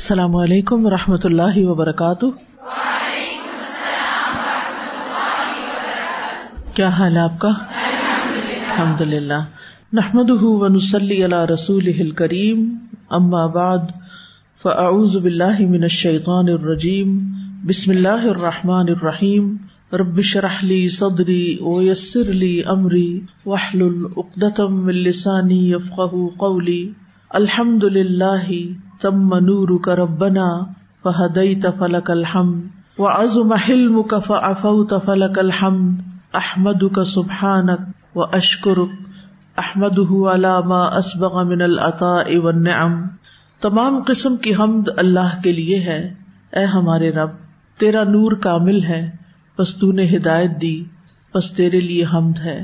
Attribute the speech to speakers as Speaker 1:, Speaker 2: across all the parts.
Speaker 1: السلام علیکم و رحمۃ اللہ وبرکاتہ۔ کیا حال آپ کا؟ الحمد للہ نحمد ونسلی علی رسول کریم اما بعد، فاعوذ باللہ من الشیطان الرجیم۔ بسم اللہ الرحمن الرحیم۔ رب شرح لی صدری ویسر لی امری۔ واحلل عقدۃ من لسانی قولی۔ الحمد للہ تم نورك ربنا فهديت فلك الحمد وعظم حلمك فعفوت فلك الحمد احمدك سبحانك واشكرك احمده على ما اسبغ من العطاء والنعم تمام قسم کی حمد اللہ کے لیے ہے۔ اے ہمارے رب، تیرا نور کامل ہے بس تو نے ہدایت دی بس تیرے لیے حمد ہے۔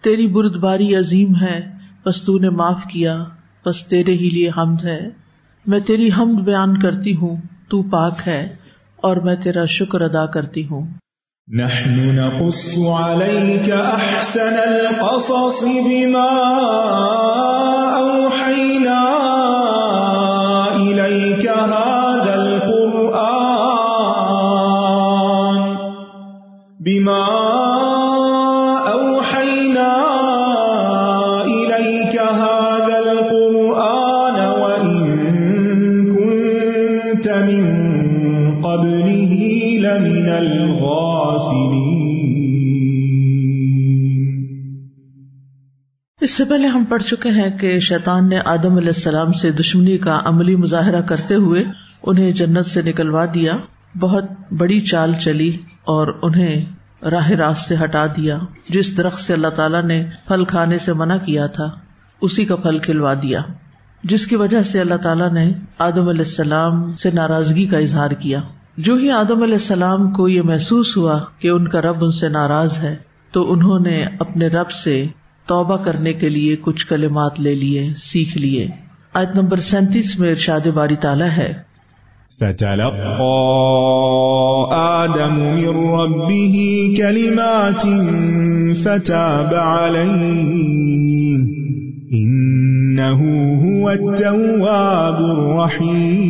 Speaker 1: تیری بردباری عظیم ہے بس تو نے معاف کیا بس تیرے ہی لیے حمد ہے۔ میں تیری حمد بیان کرتی ہوں، تو پاک ہے، اور میں تیرا شکر ادا کرتی ہوں۔
Speaker 2: نحن نقص عليك أحسن القصص بما أوحينا إليك هذا القرآن بما
Speaker 1: اس سے پہلے ہم پڑھ چکے ہیں کہ شیطان نے آدم علیہ السلام سے دشمنی کا عملی مظاہرہ کرتے ہوئے انہیں جنت سے نکلوا دیا، بہت بڑی چال چلی اور انہیں راہ راست سے ہٹا دیا، جس درخت سے اللہ تعالیٰ نے پھل کھانے سے منع کیا تھا، اسی کا پھل کھلوا دیا، جس کی وجہ سے اللہ تعالیٰ نے آدم علیہ السلام سے ناراضگی کا اظہار کیا۔ جو ہی آدم علیہ السلام کو یہ محسوس ہوا کہ ان کا رب ان سے ناراض ہے، تو انہوں نے اپنے رب سے توبہ کرنے کے لیے کچھ کلمات لے لیے سیکھ لیے۔ آیت نمبر سینتیس میں ارشاد باری تعالیٰ ہے۔
Speaker 2: فتلقى آدم من ربه كلمات فتاب عليه إنه هو التواب الرحيم۔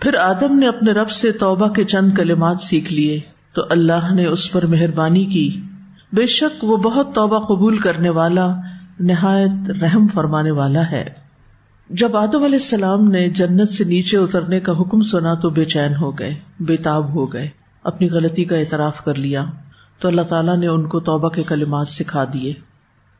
Speaker 1: پھر آدم نے اپنے رب سے توبہ کے چند کلمات سیکھ لیے۔ تو اللہ نے اس پر مہربانی کی۔ بے شک وہ بہت توبہ قبول کرنے والا، نہایت رحم فرمانے والا ہے۔ جب آدم علیہ السلام نے جنت سے نیچے اترنے کا حکم سنا تو بے چین ہو گئے بےتاب ہو گئے، اپنی غلطی کا اعتراف کر لیا۔ تو اللہ تعالیٰ نے ان کو توبہ کے کلمات سکھا دیے۔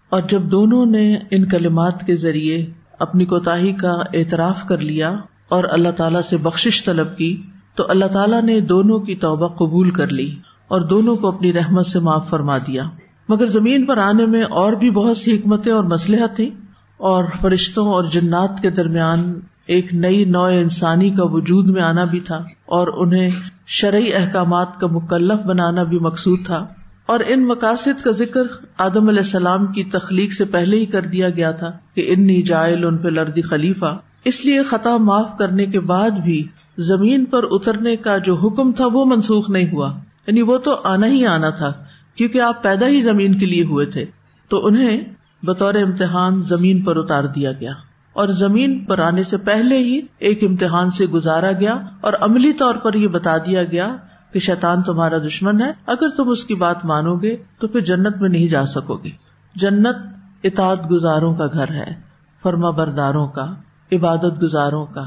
Speaker 1: اور جب دونوں نے ان کلمات کے ذریعے اپنی کوتاہی کا اعتراف کر لیا اور اللہ تعالیٰ سے بخش طلب کی تو اللہ تعالیٰ نے دونوں کی توبہ قبول کر لی اور دونوں کو اپنی رحمت سے معاف فرما دیا۔ مگر زمین پر آنے میں اور بھی بہت سی حکمتیں اور مسلح تھیں اور فرشتوں اور جنات کے درمیان ایک نئی نو انسانی کا وجود میں آنا بھی تھا اور انہیں شرعی احکامات کا مکلف بنانا بھی مقصود تھا۔ اور ان مقاصد کا ذکر آدم علیہ السلام کی تخلیق سے پہلے ہی کر دیا گیا تھا کہ انی جائل ان پہ لردی خلیفہ۔ اس لیے خطا معاف کرنے کے بعد بھی زمین پر اترنے کا جو حکم تھا وہ منسوخ نہیں ہوا۔ یعنی وہ تو آنا ہی آنا تھا، کیونکہ آپ پیدا ہی زمین کے لیے ہوئے تھے۔ تو انہیں بطور امتحان زمین پر اتار دیا گیا۔ اور زمین پر آنے سے پہلے ہی ایک امتحان سے گزارا گیا۔ اور عملی طور پر یہ بتا دیا گیا کہ شیطان تمہارا دشمن ہے۔ اگر تم اس کی بات مانو گے تو پھر جنت میں نہیں جا سکو گے۔ جنت اطاعت گزاروں کا گھر ہے، فرما برداروں کا، عبادت گزاروں کا،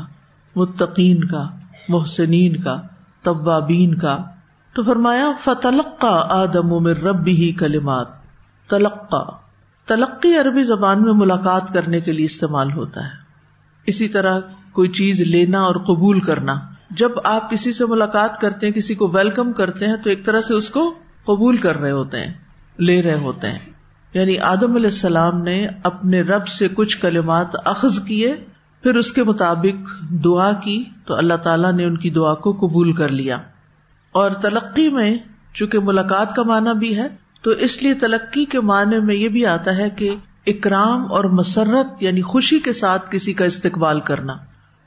Speaker 1: متقین کا۔ محسنین کا طبابین کا۔ تو فرمایا فتلقا آدم میں ربی ہی کلمات۔ تلقا تلقی عربی زبان میں ملاقات کرنے کے لیے استعمال ہوتا ہے۔ اسی طرح کوئی چیز لینا اور قبول کرنا۔ جب آپ کسی سے ملاقات کرتے ہیں، کسی کو ویلکم کرتے ہیں، تو ایک طرح سے اس کو قبول کر رہے ہوتے ہیں، لے رہے ہوتے ہیں۔ یعنی آدم علیہ السلام نے اپنے رب سے کچھ کلمات اخذ کیے پھر اس کے مطابق دعا کی تو اللہ تعالیٰ نے ان کی دعا کو قبول کر لیا۔ اور تلقی میں چونکہ ملاقات کا معنی بھی ہے، تو اس لیے تلقی کے معنی میں یہ بھی آتا ہے کہ اکرام اور مسرت یعنی خوشی کے ساتھ کسی کا استقبال کرنا۔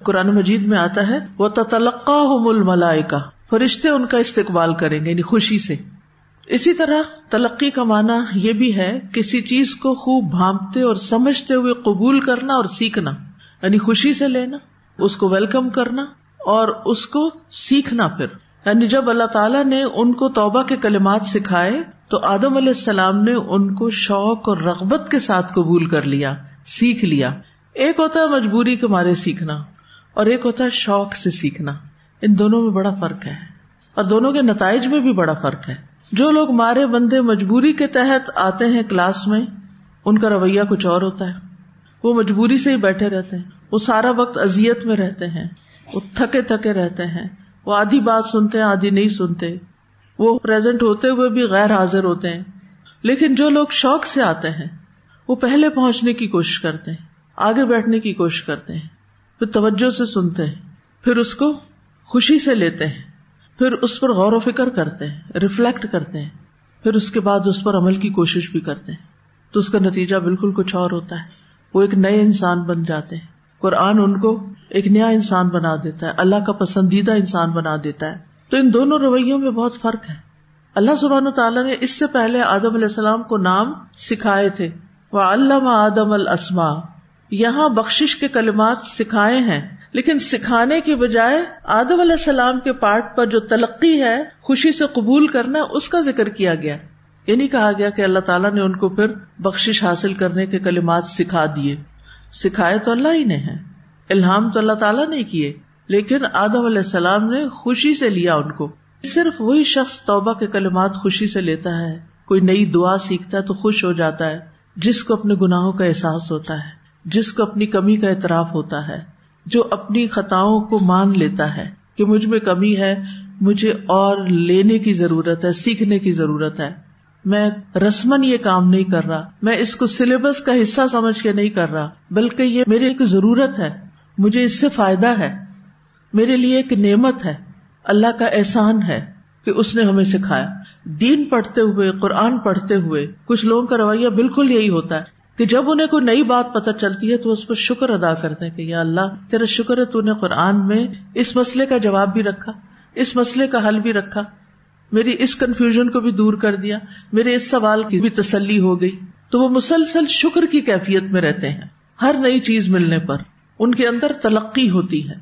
Speaker 1: قرآن مجید میں آتا ہے وہ تلقا مل ملائے کا فرشتے ان کا استقبال کریں گے یعنی خوشی سے۔ اسی طرح تلقی کا معنی یہ بھی ہے، کسی چیز کو خوب بھانپتے اور سمجھتے ہوئے قبول کرنا اور سیکھنا۔ یعنی خوشی سے لینا، اس کو ویلکم کرنا اور اس کو سیکھنا پھر۔ یعنی جب اللہ تعالیٰ نے ان کو توبہ کے کلمات سکھائے، تو آدم علیہ السلام نے ان کو شوق اور رغبت کے ساتھ قبول کر لیا، سیکھ لیا۔ ایک ہوتا ہے مجبوری کے مارے سیکھنا اور ایک ہوتا ہے شوق سے سیکھنا۔ ان دونوں میں بڑا فرق ہے۔ اور دونوں کے نتائج میں بھی بڑا فرق ہے۔ جو لوگ مارے بندے مجبوری کے تحت آتے ہیں کلاس میں، ان کا رویہ کچھ اور ہوتا ہے۔ وہ مجبوری سے ہی بیٹھے رہتے ہیں۔ وہ سارا وقت ازیت میں رہتے ہیں۔ وہ تھکے تھکے رہتے ہیں۔ وہ آدھی بات سنتے ہیں، آدھی نہیں سنتے۔ وہ پرزینٹ ہوتے ہوئے بھی غیر حاضر ہوتے ہیں۔ لیکن جو لوگ شوق سے آتے ہیں، وہ پہلے پہنچنے کی کوشش کرتے ہیں، آگے بیٹھنے کی کوشش کرتے ہیں۔ پھر توجہ سے سنتے ہیں۔ پھر اس کو خوشی سے لیتے ہیں۔ پھر اس پر غور و فکر کرتے ہیں ریفلیکٹ کرتے ہیں۔ پھر اس کے بعد اس پر عمل کی کوشش بھی کرتے ہیں۔ تو اس کا نتیجہ بالکل کچھ اور ہوتا ہے۔ وہ ایک نئے انسان بن جاتے ہیں۔ قرآن ان کو ایک نیا انسان بنا دیتا ہے۔ اللہ کا پسندیدہ انسان بنا دیتا ہے۔ تو ان دونوں رویوں میں بہت فرق ہے۔ اللہ سبحان تعالیٰ نے اس سے پہلے آدم علیہ السلام کو نام سکھائے تھے۔ وہ علامہ آدم السما یہاں بخش کے کلمات سکھائے ہیں۔ لیکن سکھانے کی بجائے آدم علیہ السلام کے پارٹ پر جو تلقی ہے، خوشی سے قبول کرنا، اس کا ذکر کیا گیا۔ یہ نہیں کہا گیا کہ اللہ تعالیٰ نے ان کو پھر بخش حاصل کرنے کے کلمات سکھا دیے۔ سکھائے تو اللہ ہی نے ہے الحام تو اللہ تعالیٰ نے کیے۔ لیکن آدم علیہ السلام نے خوشی سے لیا ان کو۔ صرف وہی شخص توبہ کے کلمات خوشی سے لیتا ہے۔ کوئی نئی دعا سیکھتا ہے تو خوش ہو جاتا ہے۔ جس کو اپنے گناہوں کا احساس ہوتا ہے۔ جس کو اپنی کمی کا اعتراف ہوتا ہے۔ جو اپنی خطاؤں کو مان لیتا ہے کہ مجھ میں کمی ہے، مجھے اور لینے کی ضرورت ہے، سیکھنے کی ضرورت ہے۔ میں رسمن یہ کام نہیں کر رہا، میں اس کو سلیبس کا حصہ سمجھ کے نہیں کر رہا، بلکہ یہ میری ایک ضرورت ہے، مجھے اس سے فائدہ ہے، میرے لیے ایک نعمت ہے، اللہ کا احسان ہے کہ اس نے ہمیں سکھایا۔ دین پڑھتے ہوئے، قرآن پڑھتے ہوئے کچھ لوگوں کا رویہ بالکل یہی ہوتا ہے کہ جب انہیں کوئی نئی بات پتہ چلتی ہے تو اس پر شکر ادا کرتے ہیں کہ یا اللہ، تیرا شکر ہے تو نے قرآن میں اس مسئلے کا جواب بھی رکھا، اس مسئلے کا حل بھی رکھا۔ میری اس کنفیوژن کو بھی دور کر دیا، میرے اس سوال کی بھی تسلی ہو گئی۔ تو وہ مسلسل شکر کی کیفیت میں رہتے ہیں، ہر نئی چیز ملنے پر۔ ان کے اندر تلقی ہوتی ہے۔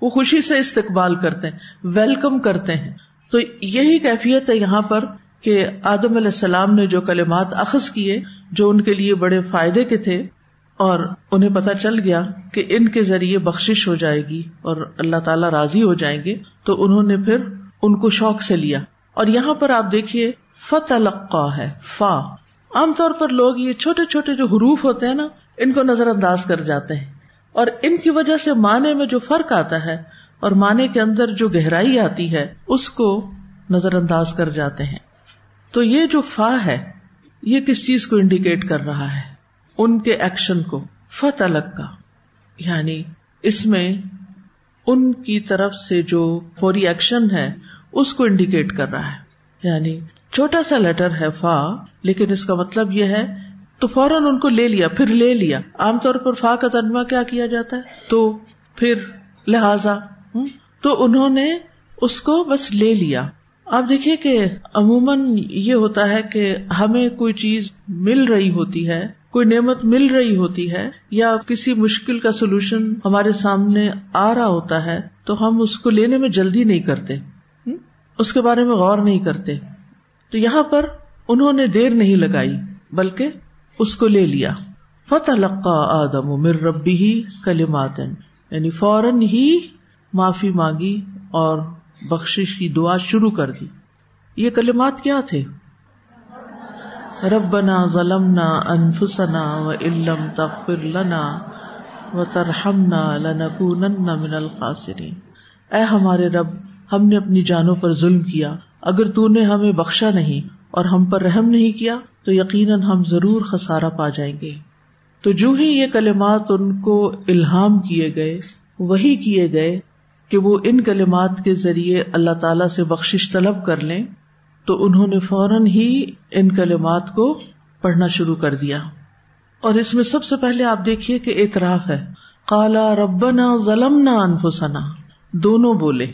Speaker 1: وہ خوشی سے استقبال کرتے ہیں ویلکم کرتے ہیں۔ تو یہی کیفیت ہے یہاں پر کہ آدم علیہ السلام نے جو کلمات اخذ کیے، جو ان کے لیے بڑے فائدے کے تھے، اور انہیں پتا چل گیا کہ ان کے ذریعے بخش ہو جائے گی اور اللہ تعالی راضی ہو جائیں گے، تو انہوں نے پھر ان کو شوق سے لیا۔ اور یہاں پر آپ دیکھیے، فتلقا ہے، فا۔ عام طور پر لوگ یہ چھوٹے چھوٹے جو حروف ہوتے ہیں نا، ان کو نظر انداز کر جاتے ہیں۔ اور ان کی وجہ سے معنی میں جو فرق آتا ہے اور معنی کے اندر جو گہرائی آتی ہے، اس کو نظر انداز کر جاتے ہیں۔ تو یہ جو فا ہے، یہ کس چیز کو انڈیکیٹ کر رہا ہے؟ ان کے ایکشن کو فت الگ کا یعنی اس میں ان کی طرف سے جو فوری ایکشن ہے اس کو انڈیکیٹ کر رہا ہے۔ یعنی چھوٹا سا لیٹر ہے فا لیکن اس کا مطلب یہ ہے، تو فوراً ان کو لے لیا، پھر لے لیا۔ عام طور پر فا کا ترجمہ کیا کیا جاتا ہے؟ تو پھر لہذا تو انہوں نے اس کو بس لے لیا۔ آپ دیکھیے کہ عموماً یہ ہوتا ہے کہ ہمیں کوئی چیز مل رہی ہوتی ہے، کوئی نعمت مل رہی ہوتی ہے، یا کسی مشکل کا سولوشن ہمارے سامنے آ رہا ہوتا ہے، تو ہم اس کو لینے میں جلدی نہیں کرتے۔ اس کے بارے میں غور نہیں کرتے۔ تو یہاں پر انہوں نے دیر نہیں لگائی، بلکہ اس کو لے لیا۔ فتح لقا آدم مر ربی ہی کلمات یعنی فوراً ہی معافی مانگی اور بخش کی دعا شروع کر دی۔ یہ کلمات کیا تھے؟ ربنا ظلمنا انفسنا و علم تغفر لنا و ترحمنا لنکونن من الخاسرین اے ہمارے رب ہم نے اپنی جانوں پر ظلم کیا۔ اگر تو نے ہمیں بخشا نہیں اور ہم پر رحم نہیں کیا، تو یقیناً ہم ضرور خسارا پا جائیں گے۔ تو جو ہی یہ کلمات ان کو الہام کیے گئے، وہی کیے گئے کہ وہ ان کلمات کے ذریعے اللہ تعالی سے بخش طلب کر لیں، تو انہوں نے فوراً ہی ان کلمات کو پڑھنا شروع کر دیا۔ اور اس میں سب سے پہلے آپ دیکھیے کہ اعتراف ہے۔ کالا ربنا ظلم نہ انفسنا۔ دونوں بولے۔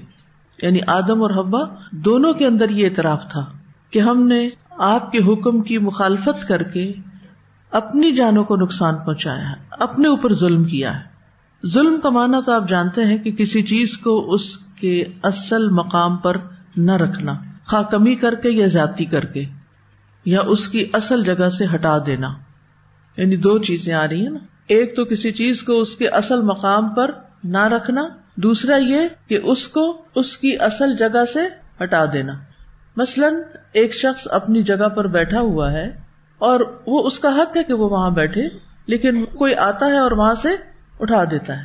Speaker 1: یعنی آدم اور حبا دونوں کے اندر یہ اعتراف تھا کہ ہم نے آپ کے حکم کی مخالفت کر کے اپنی جانوں کو نقصان پہنچایا ہے، اپنے اوپر ظلم کیا ہے۔ ظلم کا مانا تو آپ جانتے ہیں کہ کسی چیز کو اس کے اصل مقام پر نہ رکھنا خا کمی کر کے یا زیادتی کر کے، یا اس کی اصل جگہ سے ہٹا دینا۔ یعنی دو چیزیں آ رہی ہیں نا۔ ایک تو کسی چیز کو اس کے اصل مقام پر نہ رکھنا دوسرا یہ کہ اس کو اس کی اصل جگہ سے ہٹا دینا۔ مثلاً ایک شخص اپنی جگہ پر بیٹھا ہوا ہے اور وہ اس کا حق ہے کہ وہ وہاں بیٹھے، لیکن کوئی آتا ہے اور وہاں سے اٹھا دیتا ہے۔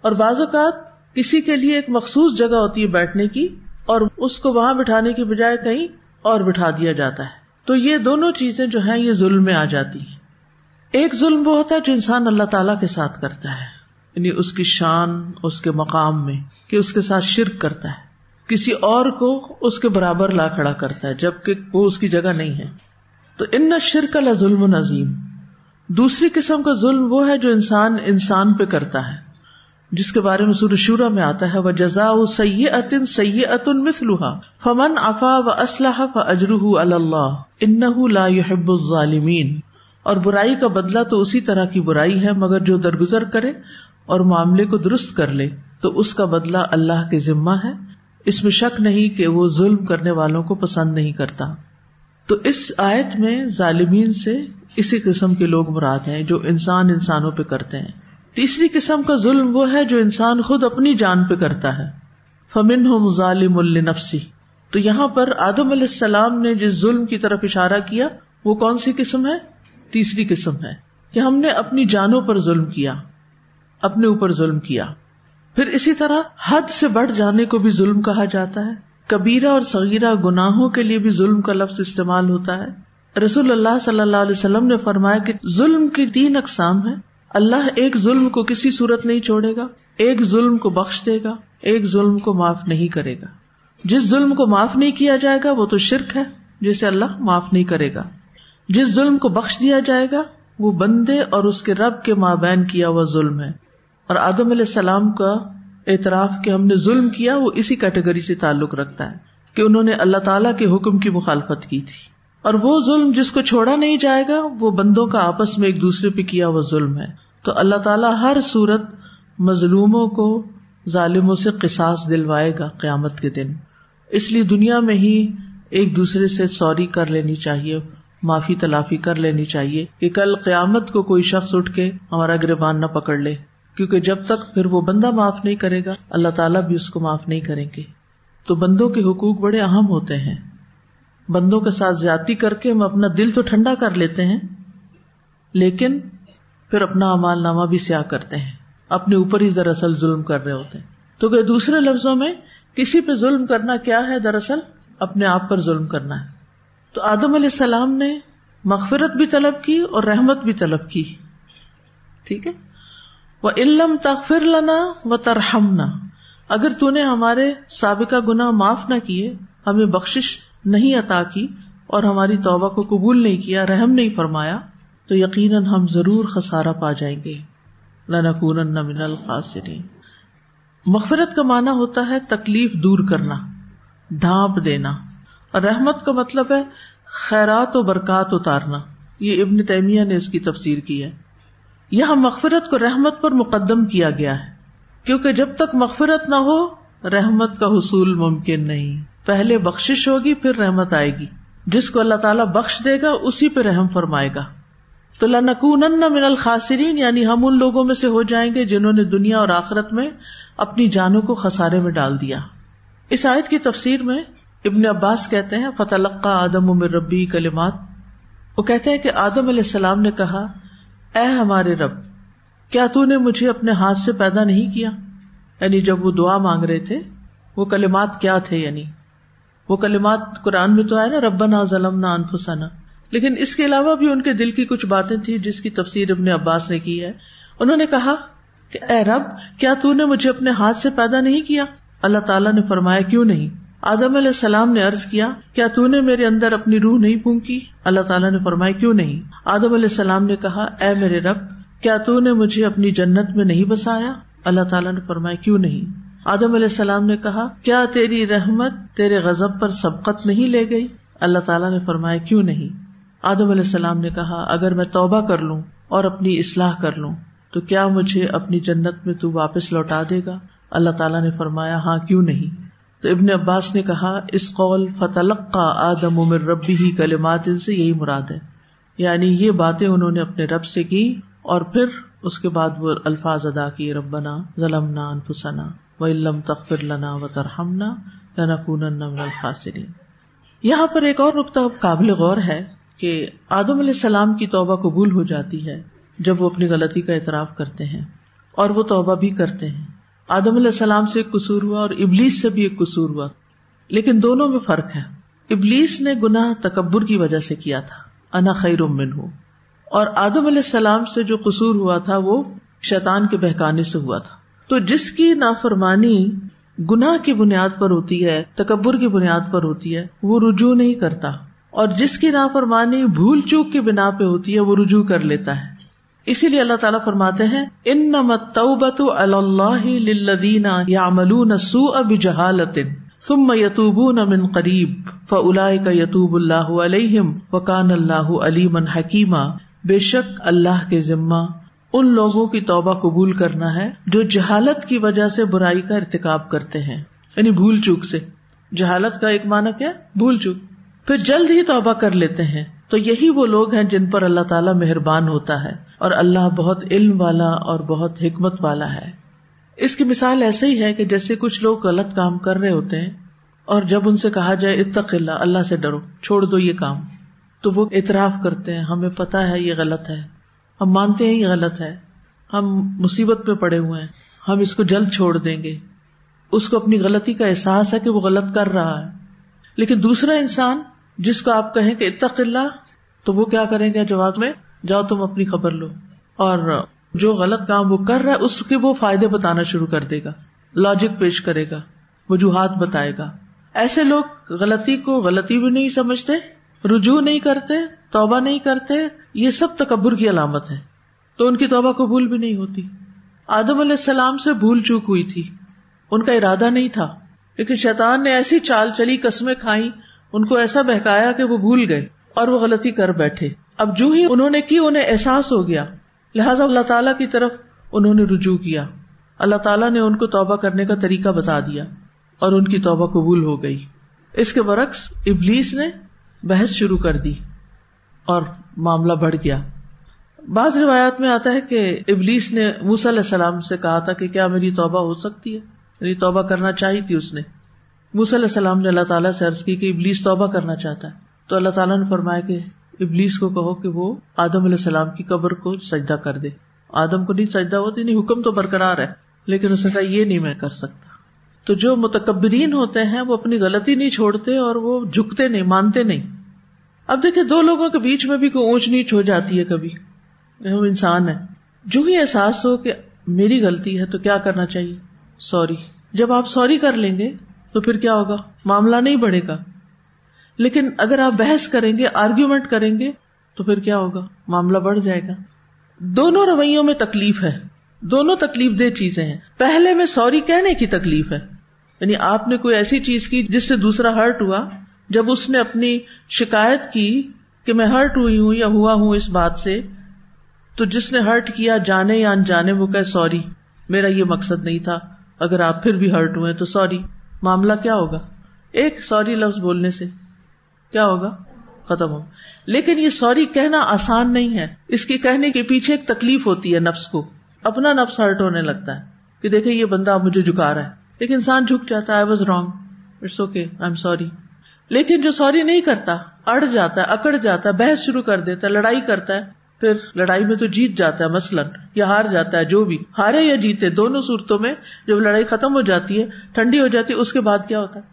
Speaker 1: اور بعض اوقات کسی کے لیے ایک مخصوص جگہ ہوتی ہے بیٹھنے کی اور اس کو وہاں بٹھانے کی بجائے کہیں اور بٹھا دیا جاتا ہے۔ تو یہ دونوں چیزیں جو ہیں یہ ظلم میں آ جاتی ہیں۔ ایک ظلم وہ ہوتا ہے جو انسان اللہ تعالی کے ساتھ کرتا ہے۔ یعنی اس کی شان، اس کے مقام میں، کہ اس کے ساتھ شرک کرتا ہے۔ کسی اور کو اس کے برابر لا کھڑا کرتا ہے، جبکہ وہ اس کی جگہ نہیں ہے۔ تو ان شرک اللہ ظلم نظیم دوسری قسم کا ظلم وہ ہے جو انسان انسان پہ کرتا ہے، جس کے بارے میں سور شورا میں آتا ہے وہ جزا سی اتن سی اتن مسلوحا فمن افا و اسلح ف اجرح اللہ ان لا يحب الظالمین اور برائی کا بدلا تو اسی طرح کی برائی ہے، مگر جو درگزر کرے اور معاملے کو درست کر لے تو اس کا بدلا اللہ کے ذمہ ہے۔ اس میں شک نہیں کہ وہ ظلم کرنے والوں کو پسند نہیں کرتا۔ تو اس آیت میں ظالمین سے اسی قسم کے لوگ مراد ہیں جو انسان انسانوں پہ کرتے ہیں۔ تیسری قسم کا ظلم وہ ہے جو انسان خود اپنی جان پہ کرتا ہے۔ فمن ہو مظالم النفسی تو یہاں پر آدم علیہ السلام نے جس ظلم کی طرف اشارہ کیا، وہ کون سی قسم ہے؟ تیسری قسم ہے کہ ہم نے اپنی جانوں پر ظلم کیا۔ اپنے اوپر ظلم کیا۔ پھر اسی طرح حد سے بڑھ جانے کو بھی ظلم کہا جاتا ہے۔ کبیرہ اور سغیرہ گناہوں کے لیے بھی ظلم کا لفظ استعمال ہوتا ہے۔ رسول اللہ صلی اللہ علیہ وسلم نے فرمایا کہ ظلم کی تین اقسام ہے اللہ ایک ظلم کو کسی صورت نہیں چھوڑے گا، ایک ظلم کو بخش دے گا، ایک ظلم کو معاف نہیں کرے گا۔ جس ظلم کو معاف نہیں کیا جائے گا، وہ تو شرک ہے، جسے اللہ معاف نہیں کرے گا۔ جس ظلم کو بخش دیا جائے گا، وہ بندے اور اس کے رب کے مابین کیا ہوا ظلم ہے۔ اور آدم علیہ السلام کا اعتراف کہ ہم نے ظلم کیا، وہ اسی کیٹیگری سے تعلق رکھتا ہے کہ انہوں نے اللہ تعالیٰ کے حکم کی مخالفت کی تھی۔ اور وہ ظلم جس کو چھوڑا نہیں جائے گا، وہ بندوں کا آپس میں ایک دوسرے پہ کیا ہوا ظلم ہے۔ تو اللہ تعالیٰ ہر صورت مظلوموں کو، ظالموں سے قساس دلوائے گا قیامت کے دن۔ اس لیے دنیا میں ہی ایک دوسرے سے سوری کر لینی چاہیے، معافی تلافی کر لینی چاہیے کہ کل قیامت کو کوئی شخص اٹھ کے ہمارا گربان نہ پکڑ لے۔ کیونکہ جب تک پھر وہ بندہ معاف نہیں کرے گا، اللہ تعالیٰ بھی اس کو معاف نہیں کریں گے۔ تو بندوں کے حقوق بڑے اہم ہوتے ہیں۔ بندوں کے ساتھ زیادتی کر کے ہم اپنا دل تو ٹھنڈا کر لیتے ہیں، لیکن پھر اپنا امال نامہ بھی سیاہ کرتے ہیں۔ اپنے اوپر ہی دراصل ظلم کر رہے ہوتے ہیں۔ تو کہ دوسرے لفظوں میں، کسی پہ ظلم کرنا کیا ہے دراصل؟ اپنے آپ پر ظلم کرنا۔ ہے تو آدم علیہ السلام نے مغفرت بھی طلب کی اور رحمت بھی طلب کی۔ ٹھیک ہے؟ وہ علم تخر لنا و ترہمنا اگر تو نے ہمارے سابقہ گنا معاف نہ کیے، ہمیں بخش نہیں عطا کی اور ہماری توبہ کو قبول نہیں کیا، رحم نہیں فرمایا، تو یقیناً ہم ضرور خسارا پا جائیں گے۔ لنکون من الخاسرین مغفرت کا معنی ہوتا ہے تکلیف دور کرنا ڈھانپ دینا۔ اور رحمت کا مطلب ہے خیرات و برکات اتارنا۔ یہ ابن تیمیہ نے اس کی تفسیر کی ہے۔ یہاں مغفرت کو رحمت پر مقدم کیا گیا ہے۔ کیونکہ جب تک مغفرت نہ ہو، رحمت کا حصول ممکن نہیں۔ پہلے بخش ہوگی، پھر رحمت آئے گی۔ جس کو اللہ تعالیٰ بخش دے گا، اسی پہ رحم فرمائے گا۔ تو لنکون من الخاصرین یعنی ہم ان لوگوں میں سے ہو جائیں گے جنہوں نے دنیا اور آخرت میں اپنی جانوں کو خسارے میں ڈال دیا۔ اس آیت کی تفسیر میں ابن عباس کہتے ہیں فتح آدم امر ربی کلمات۔ وہ کہتے ہیں کہ آدم علیہ السلام نے کہا اے ہمارے رب، کیا تو نے مجھے اپنے ہاتھ سے پیدا نہیں کیا؟ یعنی جب وہ دعا مانگ رہے تھے، وہ کلمات کیا تھے؟ یعنی وہ کلمات قرآن میں تو آئے نا رب نہ ظلم نہ انفسانہ لیکن اس کے علاوہ بھی ان کے دل کی کچھ باتیں تھی جس کی تفسیر ابن عباس نے کی ہے۔ انہوں نے کہا کہ اے رب، کیا تو نے مجھے اپنے ہاتھ سے پیدا نہیں کیا؟ اللہ تعالیٰ نے فرمایا، کیوں نہیں؟ آدم علیہ السلام نے ارض کیا کیا تو نے میرے اندر اپنی روح نہیں پھونکی؟ اللہ تعالیٰ نے فرمایا، کیوں نہیں؟ آدم علیہ السلام نے کہا، اے میرے رب، کیا تو نے مجھے اپنی جنت میں نہیں بسایا؟ اللہ تعالیٰ نے فرمایا، کیوں نہیں؟ آدم علیہ السلام نے کہا، کیا تیری رحمت تیرے غزب پر سبقت نہیں لے گئی؟ اللہ تعالیٰ نے فرمایا، کیوں نہیں؟ آدم علیہ السلام نے کہا، اگر میں توبہ کر لوں اور اپنی اصلاح کر لوں، تو کیا مجھے اپنی جنت میں تو واپس لوٹا دے گا؟ اللہ تعالیٰ نے فرمایا ہاں کیوں نہیں؟ تو ابن عباس نے کہا، اس قول فتح کا آدم عمر ربی ہی کلمات سے یہی مراد ہے۔ یعنی یہ باتیں انہوں نے اپنے رب سے کی اور پھر اس کے بعد وہ الفاظ ادا کیے، ربنا ظلم انفسنا و علم تخر لنا و ترہمنا لنا کون یہاں پر ایک اور نقطہ قابل غور ہے کہ آدم علیہ السلام کی توبہ قبول ہو جاتی ہے جب وہ اپنی غلطی کا اعتراف کرتے ہیں اور وہ توبہ بھی کرتے ہیں۔ آدم علیہ السلام سے ایک قصور ہوا اور ابلیس سے بھی ایک قصور ہوا۔ لیکن دونوں میں فرق ہے۔ ابلیس نے گناہ تکبر کی وجہ سے کیا تھا۔ انا خیر من ہو اور آدم علیہ السلام سے جو قصور ہوا تھا، وہ شیطان کے بہکانے سے ہوا تھا۔ تو جس کی نافرمانی گناہ کی بنیاد پر ہوتی ہے، تکبر کی بنیاد پر ہوتی ہے، وہ رجوع نہیں کرتا۔ اور جس کی نافرمانی بھول چوک کی بنا پہ ہوتی ہے، وہ رجوع کر لیتا ہے۔ اسی لیے اللہ تعالیٰ فرماتے ہیں ان نمت اللہ یا ملون سو اب جہالت ثم یتوبون من قریب فاولئک یتوب اللہ علیہم، وکان اللہ علیما حکیما۔ بے شک اللہ کے ذمہ ان لوگوں کی توبہ قبول کرنا ہے جو جہالت کی وجہ سے برائی کا ارتکاب کرتے ہیں۔ یعنی بھول چوک سے۔ جہالت کا ایک معنی کیا؟ بھول چوک۔ پھر جلد ہی توبہ کر لیتے ہیں۔ تو یہی وہ لوگ ہیں جن پر اللہ تعالیٰ مہربان ہوتا ہے۔ اور اللہ بہت علم والا اور بہت حکمت والا ہے۔ اس کی مثال ایسے ہی ہے کہ جیسے کچھ لوگ غلط کام کر رہے ہوتے ہیں اور جب ان سے کہا جائے اتق اللہ اللہ سے ڈرو، چھوڑ دو یہ کام، تو وہ اعتراف کرتے ہیں، ہمیں پتا ہے یہ غلط ہے، ہم مانتے ہیں یہ غلط ہے، ہم مصیبت میں پڑے ہوئے ہیں، ہم اس کو جلد چھوڑ دیں گے۔ اس کو اپنی غلطی کا احساس ہے کہ وہ غلط کر رہا ہے۔ لیکن دوسرا انسان جس کو آپ کہیں کہ اتق اللہ، تو وہ کیا کریں گے جواب میں؟ جاؤ تم اپنی خبر لو۔ اور جو غلط کام وہ کر رہا ہے، اس کے وہ فائدے بتانا شروع کر دے گا۔ لاجک پیش کرے گا۔ وجوہات بتائے گا۔ ایسے لوگ غلطی کو غلطی بھی نہیں سمجھتے، رجوع نہیں کرتے، توبہ نہیں کرتے، یہ سب تکبر کی علامت ہے۔ تو ان کی توبہ قبول بھی نہیں ہوتی۔ آدم علیہ السلام سے بھول چوک ہوئی تھی۔ ان کا ارادہ نہیں تھا۔ لیکن شیطان نے ایسی چال چلی، قسمیں کھائی ان کو ایسا بہکایا کہ وہ بھول گئے اور وہ غلطی کر بیٹھے۔ اب جو ہی انہوں نے کی، انہیں احساس ہو گیا۔ لہٰذا اللہ تعالیٰ کی طرف انہوں نے رجوع کیا۔ اللہ تعالیٰ نے ان کو توبہ کرنے کا طریقہ بتا دیا اور ان کی توبہ قبول ہو گئی۔ اس کے برعکس ابلیس نے بحث شروع کر دی اور معاملہ بڑھ گیا۔ بعض روایات میں آتا ہے کہ ابلیس نے موسی علیہ السلام سے کہا تھا کہ کیا میری توبہ ہو سکتی ہے؟ میری توبہ کرنا چاہی تھی اس نے۔ موسی علیہ السلام نے اللہ تعالیٰ سے عرض کی کہ ابلیس توبہ کرنا چاہتا ہے۔ تو اللہ تعالیٰ نے فرمایا کہ ابلیس کو کہو کہ وہ آدم علیہ السلام کی قبر کو سجدہ کر دے۔ آدم کو نہیں سجدہ ہوتی، نہیں، حکم تو برقرار ہے، لیکن اس نے کہا یہ نہیں میں کر سکتا۔ تو جو متکبرین ہوتے ہیں، وہ اپنی غلطی نہیں چھوڑتے اور وہ جھکتے نہیں، مانتے نہیں۔ اب دیکھیں، دو لوگوں کے بیچ میں بھی کوئی اونچ نیچ ہو جاتی ہے کبھی۔ وہ انسان ہے جو ہی احساس ہو کہ میری غلطی ہے، تو کیا کرنا چاہیے؟ سوری۔ جب آپ سوری کر لیں گے، تو پھر کیا ہوگا؟ معاملہ نہیں بڑھے گا۔ لیکن اگر آپ بحث کریں گے آرگیومنٹ کریں گے، تو پھر کیا ہوگا؟ معاملہ بڑھ جائے گا۔ دونوں رویوں میں تکلیف ہے۔ دونوں تکلیف دہ چیزیں ہیں۔ پہلے میں سوری کہنے کی تکلیف ہے۔ یعنی آپ نے کوئی ایسی چیز کی جس سے دوسرا ہرٹ ہوا، جب اس نے اپنی شکایت کی کہ میں ہرٹ ہوئی ہوں یا ہوا ہوں اس بات سے، تو جس نے ہرٹ کیا، جانے یا انجانے، وہ کہ سوری۔ میرا یہ مقصد نہیں تھا۔ اگر آپ پھر بھی ہرٹ ہوئے تو سوری۔ معاملہ کیا ہوگا؟ ایک سوری لفظ بولنے سے۔ کیا ہوگا؟ ختم ہو لیکن یہ سوری کہنا آسان نہیں ہے۔ اس کے کہنے کے پیچھے ایک تکلیف ہوتی ہے نفس کو۔ اپنا نفس ہرٹ ہونے لگتا ہے کہ دیکھے یہ بندہ مجھے جھکا رہا ہے۔ لیکن انسان جھک جاتا ہے I was wrong it's okay I am sorry لیکن جو سوری نہیں کرتا، اڑ جاتا ہے، اکڑ جاتا ہے، بحث شروع کر دیتا ہے، لڑائی کرتا ہے، پھر لڑائی میں تو جیت جاتا ہے مثلاً، یا ہار جاتا ہے، جو بھی۔ ہارے یا جیتے، دونوں صورتوں میں جب لڑائی ختم ہو جاتی ہے، ٹھنڈی ہو جاتی ہے، اس کے بعد کیا ہوتا ہے؟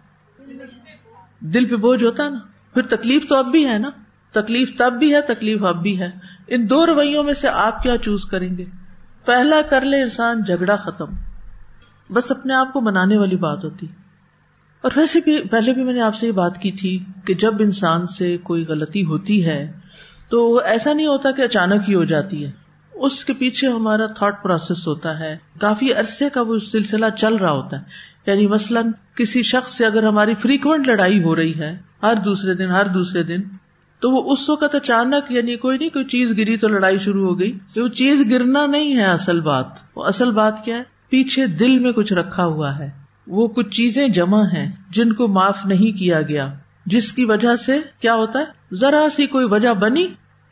Speaker 1: دل پہ بوجھ ہوتا ہے نا۔ پھر تکلیف تو اب بھی ہے نا؟ تکلیف تب بھی ہے، تکلیف اب بھی ہے۔ ان دو رویوں میں سے آپ کیا چوز کریں گے؟ پہلا کر لے انسان، جھگڑا ختم۔ بس اپنے آپ کو منانے والی بات ہوتی۔ اور ویسے بھی پہلے بھی میں نے آپ سے یہ بات کی تھی کہ جب انسان سے کوئی غلطی ہوتی ہے، تو ایسا نہیں ہوتا کہ اچانک ہی ہو جاتی ہے۔ اس کے پیچھے ہمارا تھاٹ پروسیس ہوتا ہے۔ کافی عرصے کا وہ سلسلہ چل رہا ہوتا ہے۔ یعنی مثلاً کسی شخص سے اگر ہماری فریکوینٹ لڑائی ہو رہی ہے ہر دوسرے دن، ہر دوسرے دن۔ تو وہ اس وقت اچانک یعنی کوئی نہیں، کوئی چیز گری تو لڑائی شروع ہو گئی۔ وہ چیز گرنا نہیں ہے اصل بات۔ وہ اصل بات کیا ہے؟ پیچھے دل میں کچھ رکھا ہوا ہے۔ وہ کچھ چیزیں جمع ہیں جن کو معاف نہیں کیا گیا۔ جس کی وجہ سے کیا ہوتا ہے؟ ذرا سی کوئی وجہ بنی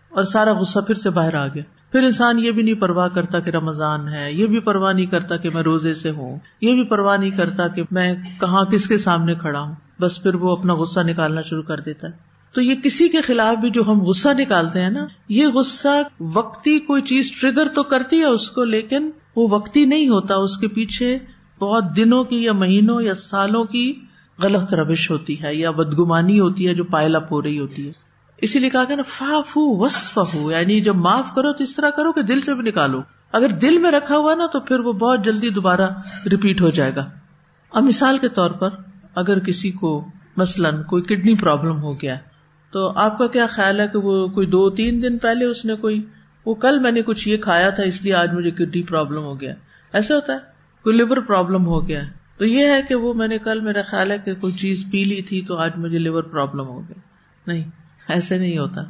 Speaker 1: اور سارا غصہ پھر سے باہر آ گیا۔ پھر انسان یہ بھی نہیں پرواہ کرتا کہ رمضان ہے، یہ بھی پرواہ نہیں کرتا کہ میں روزے سے ہوں، یہ بھی پرواہ نہیں کرتا کہ میں کہاں، کس کے سامنے کھڑا ہوں۔ بس پھر وہ اپنا غصہ نکالنا شروع کر دیتا ہے۔ تو یہ کسی کے خلاف بھی جو ہم غصہ نکالتے ہیں نا، یہ غصہ وقتی کوئی چیز ٹریگر تو کرتی ہے اس کو، لیکن وہ وقتی نہیں ہوتا۔ اس کے پیچھے بہت دنوں کی یا مہینوں یا سالوں کی غلط روش ہوتی ہے یا بدگمانی ہوتی ہے جو پائل اپ ہو رہی ہوتی ہے۔ اسی لیے کہا کہ نا فاف وسف ہو یعنی جب معاف کرو تو اس طرح کرو کہ دل سے بھی نکالو۔ اگر دل میں رکھا ہوا نا تو پھر وہ بہت جلدی دوبارہ ریپیٹ ہو جائے گا۔ اب مثال کے طور پر اگر کسی کو مثلاً کوئی کڈنی پرابلم ہو گیا تو آپ کا کیا خیال ہے کہ وہ کوئی دو تین دن پہلے اس نے کوئی وہ کل میں نے کچھ یہ کھایا تھا، اس لیے آج مجھے کڈنی پرابلم ہو گیا۔ ایسا ہوتا ہے؟ کوئی لیور پرابلم ہو گیا۔ تو یہ ہے کہ وہ میں نے کل میرا خیال ہے کہ کوئی چیز پی لی تھی تو آج مجھے لیور پرابلم ہو گیا۔ نہیں، ایسے نہیں ہوتا۔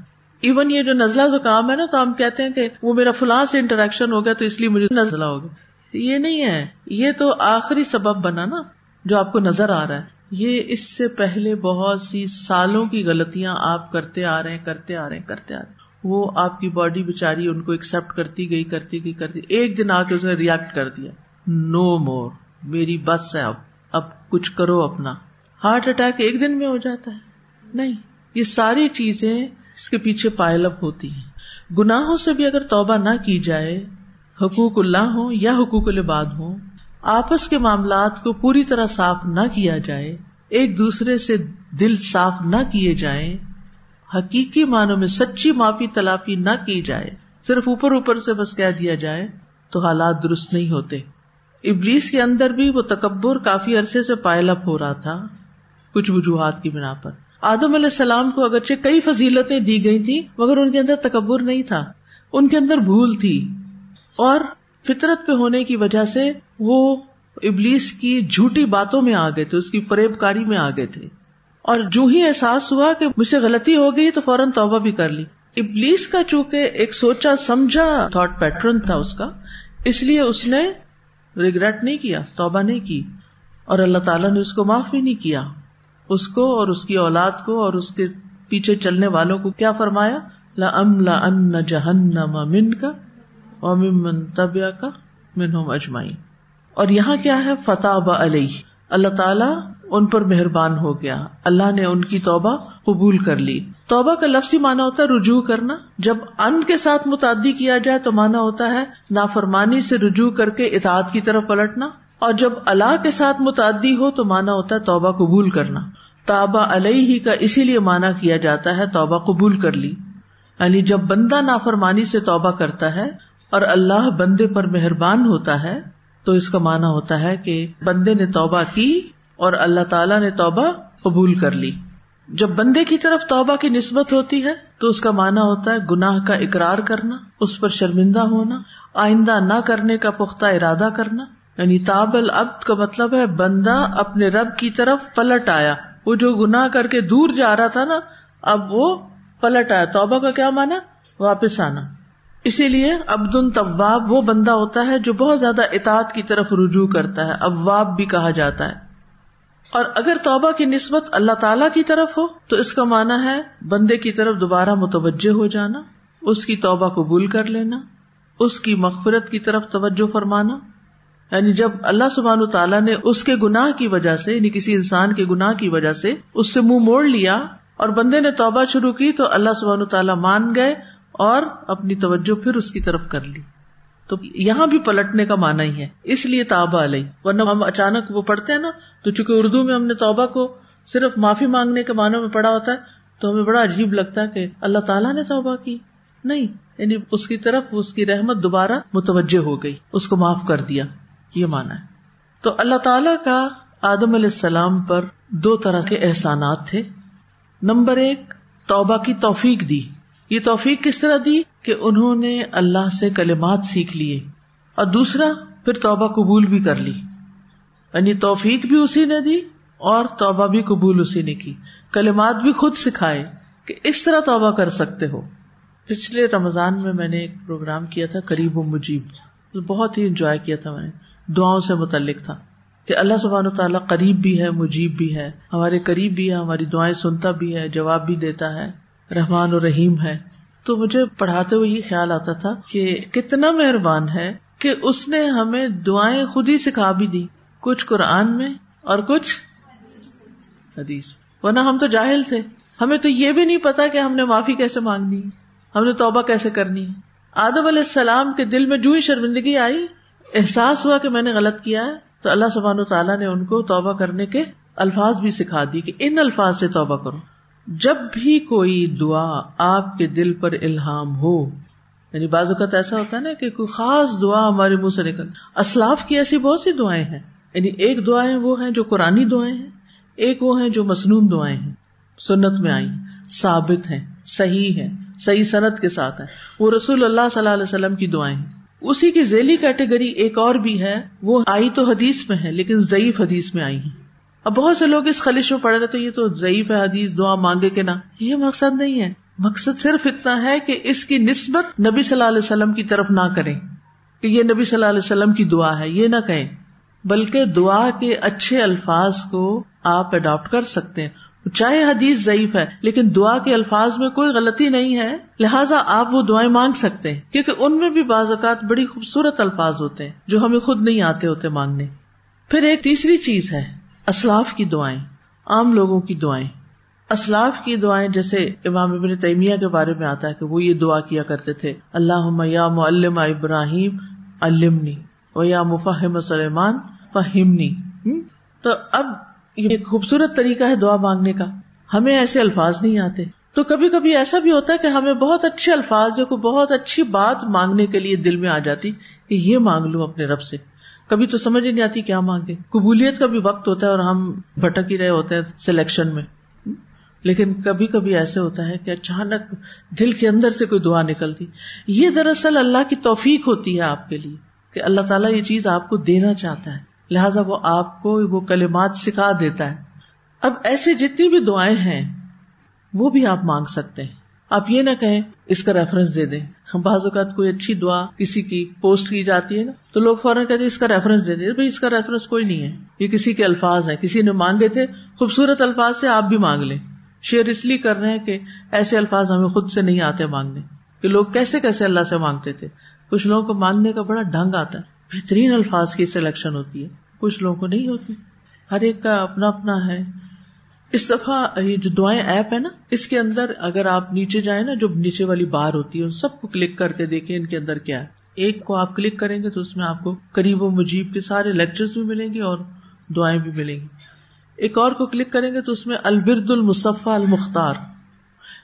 Speaker 1: ایون یہ جو نزلہ زکام ہے نا، تو ہم کہتے ہیں کہ وہ میرا فلاں سے انٹریکشن ہو گیا تو اس لیے مجھے نزلہ ہو گیا۔ یہ نہیں ہے۔ یہ تو آخری سبب بنا نا، جو آپ کو نظر آ رہا ہے۔ یہ اس سے پہلے بہت سی سالوں کی غلطیاں آپ کرتے آ رہے ہیں، کرتے آ رہے ہیں، کرتے آ رہے ہیں۔ وہ آپ کی باڈی بےچاری ان کو ایکسپٹ کرتی گئی کرتی گئی، کرتی ایک دن آ کے اس نے ریئیکٹ کر دیا۔ نو مور میری بس ہے اب۔ اب کچھ کرو اپنا۔ ہارٹ اٹیک ایک دن میں ہو جاتا ہے۔ نہیں، یہ ساری چیزیں اس کے پیچھے پائل اپ ہوتی ہیں۔ گناہوں سے بھی اگر توبہ نہ کی جائے، حقوق اللہ ہو یا حقوق العباد ہو آپس کے معاملات کو پوری طرح صاف نہ کیا جائے، ایک دوسرے سے دل صاف نہ کیے جائیں، حقیقی معنوں میں سچی معافی تلافی نہ کی جائے، صرف اوپر اوپر سے بس کہہ دیا جائے، تو حالات درست نہیں ہوتے۔ ابلیس کے اندر بھی وہ تکبر کافی عرصے سے پائل اپ ہو رہا تھا، کچھ وجوہات کی بنا پر۔ آدم علیہ السلام کو اگرچہ کئی فضیلتیں دی گئی تھی مگر ان کے اندر تکبر نہیں تھا، ان کے اندر بھول تھی۔ اور فطرت پہ ہونے کی وجہ سے وہ ابلیس کی جھوٹی باتوں میں آ گئے تھے، اس کی فریب کاری میں آ گئے تھے۔ اور جو ہی احساس ہوا کہ مجھ سے غلطی ہو گئی تو فوراً توبہ بھی کر لی۔ ابلیس کا چونکہ ایک سوچا سمجھا تھاٹ پیٹرن تھا اس کا، اس لیے اس نے ریگریٹ نہیں کیا، توبہ نہیں کی۔ اور اللہ تعالیٰ نے اس کو معاف بھی نہیں کیا۔ اس کو اور اس کی اولاد کو اور اس کے پیچھے چلنے والوں کو کیا فرمایا؟ لا ام لا ان جہنم من کا من طبیہ کا منہم اجمائی اور یہاں کیا ہے؟ فتح علیہ۔ اللہ تعالیٰ ان پر مہربان ہو گیا۔ اللہ نے ان کی توبہ قبول کر لی۔ توبہ کا لفظی مانا ہوتا ہے رجوع کرنا۔ جب ان کے ساتھ متعدی کیا جائے تو مانا ہوتا ہے نافرمانی سے رجوع کر کے اطاعت کی طرف پلٹنا۔ اور جب اللہ کے ساتھ متعدی ہو تو مانا ہوتا ہے توبہ قبول کرنا۔ تابا علیہ ہی کا اسی لیے مانا کیا جاتا ہے توبہ قبول کر لی۔ یعنی جب بندہ نافرمانی سے توبہ کرتا ہے اور اللہ بندے پر مہربان ہوتا ہے، تو اس کا مانا ہوتا ہے کہ بندے نے توبہ کی اور اللہ تعالیٰ نے توبہ قبول کر لی۔ جب بندے کی طرف توبہ کی نسبت ہوتی ہے، تو اس کا مانا ہوتا ہے گناہ کا اقرار کرنا، اس پر شرمندہ ہونا، آئندہ نہ کرنے کا پختہ ارادہ کرنا۔ یعنی تاب العبد کا مطلب ہے بندہ اپنے رب کی طرف پلٹ آیا۔ وہ جو گناہ کر کے دور جا رہا تھا نا، اب وہ پلٹ آیا۔ توبہ کا کیا مانا واپس آنا۔ اسی لیے عبد طباب وہ بندہ ہوتا ہے جو بہت زیادہ اطاعت کی طرف رجوع کرتا ہے ابواب بھی کہا جاتا ہے۔ اور اگر توبہ کی نسبت اللہ تعالی کی طرف ہو، تو اس کا مانا ہے بندے کی طرف دوبارہ متوجہ ہو جانا، اس کی توبہ قبول کر لینا، اس کی مغفرت کی طرف توجہ فرمانا۔ یعنی جب اللہ سبحان تعالیٰ نے اس کے گناہ کی وجہ سے یعنی کسی انسان کے گناہ کی وجہ سے، اس سے منہ مو موڑ لیا اور بندے نے توبہ شروع کی تو اللہ سبحان تعالیٰ مان گئے اور اپنی توجہ پھر اس کی طرف کر لی۔ تو یہاں بھی پلٹنے کا مانا ہی ہے۔ اس لیے تابا علیہ۔ ورنہ ہم اچانک وہ پڑھتے ہیں نا، تو چونکہ اردو میں ہم نے توبہ کو صرف معافی مانگنے کے معنوں میں پڑھا ہوتا ہے، تو ہمیں بڑا عجیب لگتا ہے کہ اللہ تعالیٰ نے توبہ کی۔ نہیں یعنی اس کی طرف اس کی رحمت دوبارہ متوجہ ہو گئی، اس کو معاف کر دیا۔ یہ مانا ہے۔ تو اللہ تعالی کا آدم علیہ السلام پر دو طرح کے احسانات تھے۔ نمبر ایک، توبہ کی توفیق دی۔ یہ توفیق کس طرح دی کہ انہوں نے اللہ سے کلمات سیکھ لیے اور دوسرا پھر توبہ قبول بھی کر لی۔ یعنی توفیق بھی اسی نے دی اور توبہ بھی قبول اسی نے کی۔ کلمات بھی خود سکھائے کہ اس طرح توبہ کر سکتے ہو۔ پچھلے رمضان میں میں نے ایک پروگرام کیا تھا، قریب و مجیب بہت ہی انجوائے کیا تھا میں نے۔ دعاؤں سے متعلق تھا کہ اللہ سبحان تعالیٰ قریب بھی ہے، مجیب بھی ہے۔ ہمارے قریب بھی ہے، ہماری دعائیں سنتا بھی ہے، جواب بھی دیتا ہے۔ رحمان و رحیم ہے۔ تو مجھے پڑھاتے ہوئے یہ خیال آتا تھا کہ کتنا مہربان ہے کہ اس نے ہمیں دعائیں خود ہی سکھا بھی دی۔ کچھ قرآن میں اور کچھ حدیث۔ ورنہ ہم تو جاہل تھے۔ ہمیں تو یہ بھی نہیں پتا کہ ہم نے معافی کیسے مانگنی۔ ہم نے توبہ کیسے کرنی۔ آدم علیہ السلام کے دل میں جو ہی شرمندگی آئی، احساس ہوا کہ میں نے غلط کیا ہے، تو اللہ سبحان و تعالیٰ نے ان کو توبہ کرنے کے الفاظ بھی سکھا دی کہ ان الفاظ سے توبہ کرو۔ جب بھی کوئی دعا آپ کے دل پر الہام ہو یعنی بعض اوقات ایسا ہوتا ہے نا کہ کوئی خاص دعا ہمارے منہ سے نکل، اسلاف کی ایسی بہت سی دعائیں ہیں۔ یعنی ایک دعائیں وہ ہیں جو قرآن دعائیں ہیں، ایک وہ ہیں جو مصنون دعائیں ہیں، سنت میں آئی ثابت ہیں، صحیح ہے صحیح صنعت کے ساتھ ہے وہ رسول اللہ صلی اللہ علیہ وسلم کی دعائیں ہیں۔ اسی کی ذیلی کیٹیگری ایک اور بھی ہے، وہ آئی تو حدیث میں ہے، لیکن ضعیف حدیث میں آئی ہے اب بہت سے لوگ اس خلش میں پڑے رہے یہ تو ضعیف ہے حدیث، دعا مانگے کے نا یہ مقصد نہیں ہے۔ مقصد صرف اتنا ہے کہ اس کی نسبت نبی صلی اللہ علیہ وسلم کی طرف نہ کریں۔ کہ یہ نبی صلی اللہ علیہ وسلم کی دعا ہے، یہ نہ کہیں۔ بلکہ دعا کے اچھے الفاظ کو آپ اڈاپٹ کر سکتے ہیں۔ چاہے حدیث ضعیف ہے، لیکن دعا کے الفاظ میں کوئی غلطی نہیں ہے۔ لہٰذا آپ وہ دعائیں مانگ سکتے ہیں۔ کیونکہ ان میں بھی بعض اوقات بڑی خوبصورت الفاظ ہوتے ہیں جو ہمیں خود نہیں آتے ہوتے مانگنے۔ پھر ایک تیسری چیز ہے۔ اسلاف کی دعائیں، عام لوگوں کی دعائیں۔ اسلاف کی دعائیں جیسے امام ابن تیمیہ کے بارے میں آتا ہے کہ وہ یہ دعا کیا کرتے تھے اللہ یا معلم ابراہیم المنی و یا مفہم سلیمان فہمنی۔ تو اب یہ ایک خوبصورت طریقہ ہے دعا مانگنے کا۔ ہمیں ایسے الفاظ نہیں آتے۔ تو کبھی کبھی ایسا بھی ہوتا ہے کہ ہمیں بہت اچھے الفاظ جو بہت اچھی بات مانگنے کے لیے دل میں آ جاتی کہ یہ مانگ لوں اپنے رب سے۔ کبھی تو سمجھ ہی نہیں آتی کیا مانگے۔ قبولیت کا بھی وقت ہوتا ہے اور ہم بھٹک ہی رہے ہوتے ہیں سلیکشن میں۔ لیکن کبھی کبھی ایسے ہوتا ہے کہ اچانک دل کے اندر سے کوئی دعا نکلتی۔ یہ دراصل اللہ کی توفیق ہوتی ہے آپ کے لیے کہ اللہ تعالیٰ یہ چیز آپ کو دینا چاہتا ہے۔ لہٰذا وہ آپ کو وہ کلمات سکھا دیتا ہے۔ اب ایسے جتنی بھی دعائیں ہیں وہ بھی آپ مانگ سکتے ہیں۔ آپ یہ نہ کہیں، اس کا ریفرنس دے دیں۔ بعض اوقات کوئی اچھی دعا کسی کی پوسٹ کی جاتی ہے نا، تو لوگ فوراً کہتے اس کا ریفرنس دے دیں۔ بھائی، اس کا ریفرنس کوئی نہیں ہے۔ یہ کسی کے الفاظ ہیں۔ کسی نے مانگے تھے خوبصورت الفاظ سے آپ بھی مانگ لیں۔ شیئر اس لیے کر رہے ہیں کہ ایسے الفاظ ہمیں خود سے نہیں آتے مانگنے۔ کہ لوگ کیسے کیسے اللہ سے مانگتے تھے۔ کچھ لوگوں کو مانگنے کا بڑا ڈھنگ آتا ہے۔ بہترین الفاظ کی سلیکشن ہوتی ہے۔ کچھ لوگوں کو نہیں ہوتی۔ ہر ایک کا اپنا اپنا ہے۔ اس دفعہ یہ جو دعائیں ایپ ہے نا، اس کے اندر اگر آپ نیچے جائیں نا، جو نیچے والی بار ہوتی ہے، ان سب کو کلک کر کے دیکھیں ان کے اندر کیا ہے۔ ایک کو آپ کلک کریں گے تو اس میں آپ کو قریب و مجیب کے سارے لیکچر بھی ملیں گے اور دعائیں بھی ملیں گی۔ ایک اور کو کلک کریں گے تو اس میں البرد المصفا المختار۔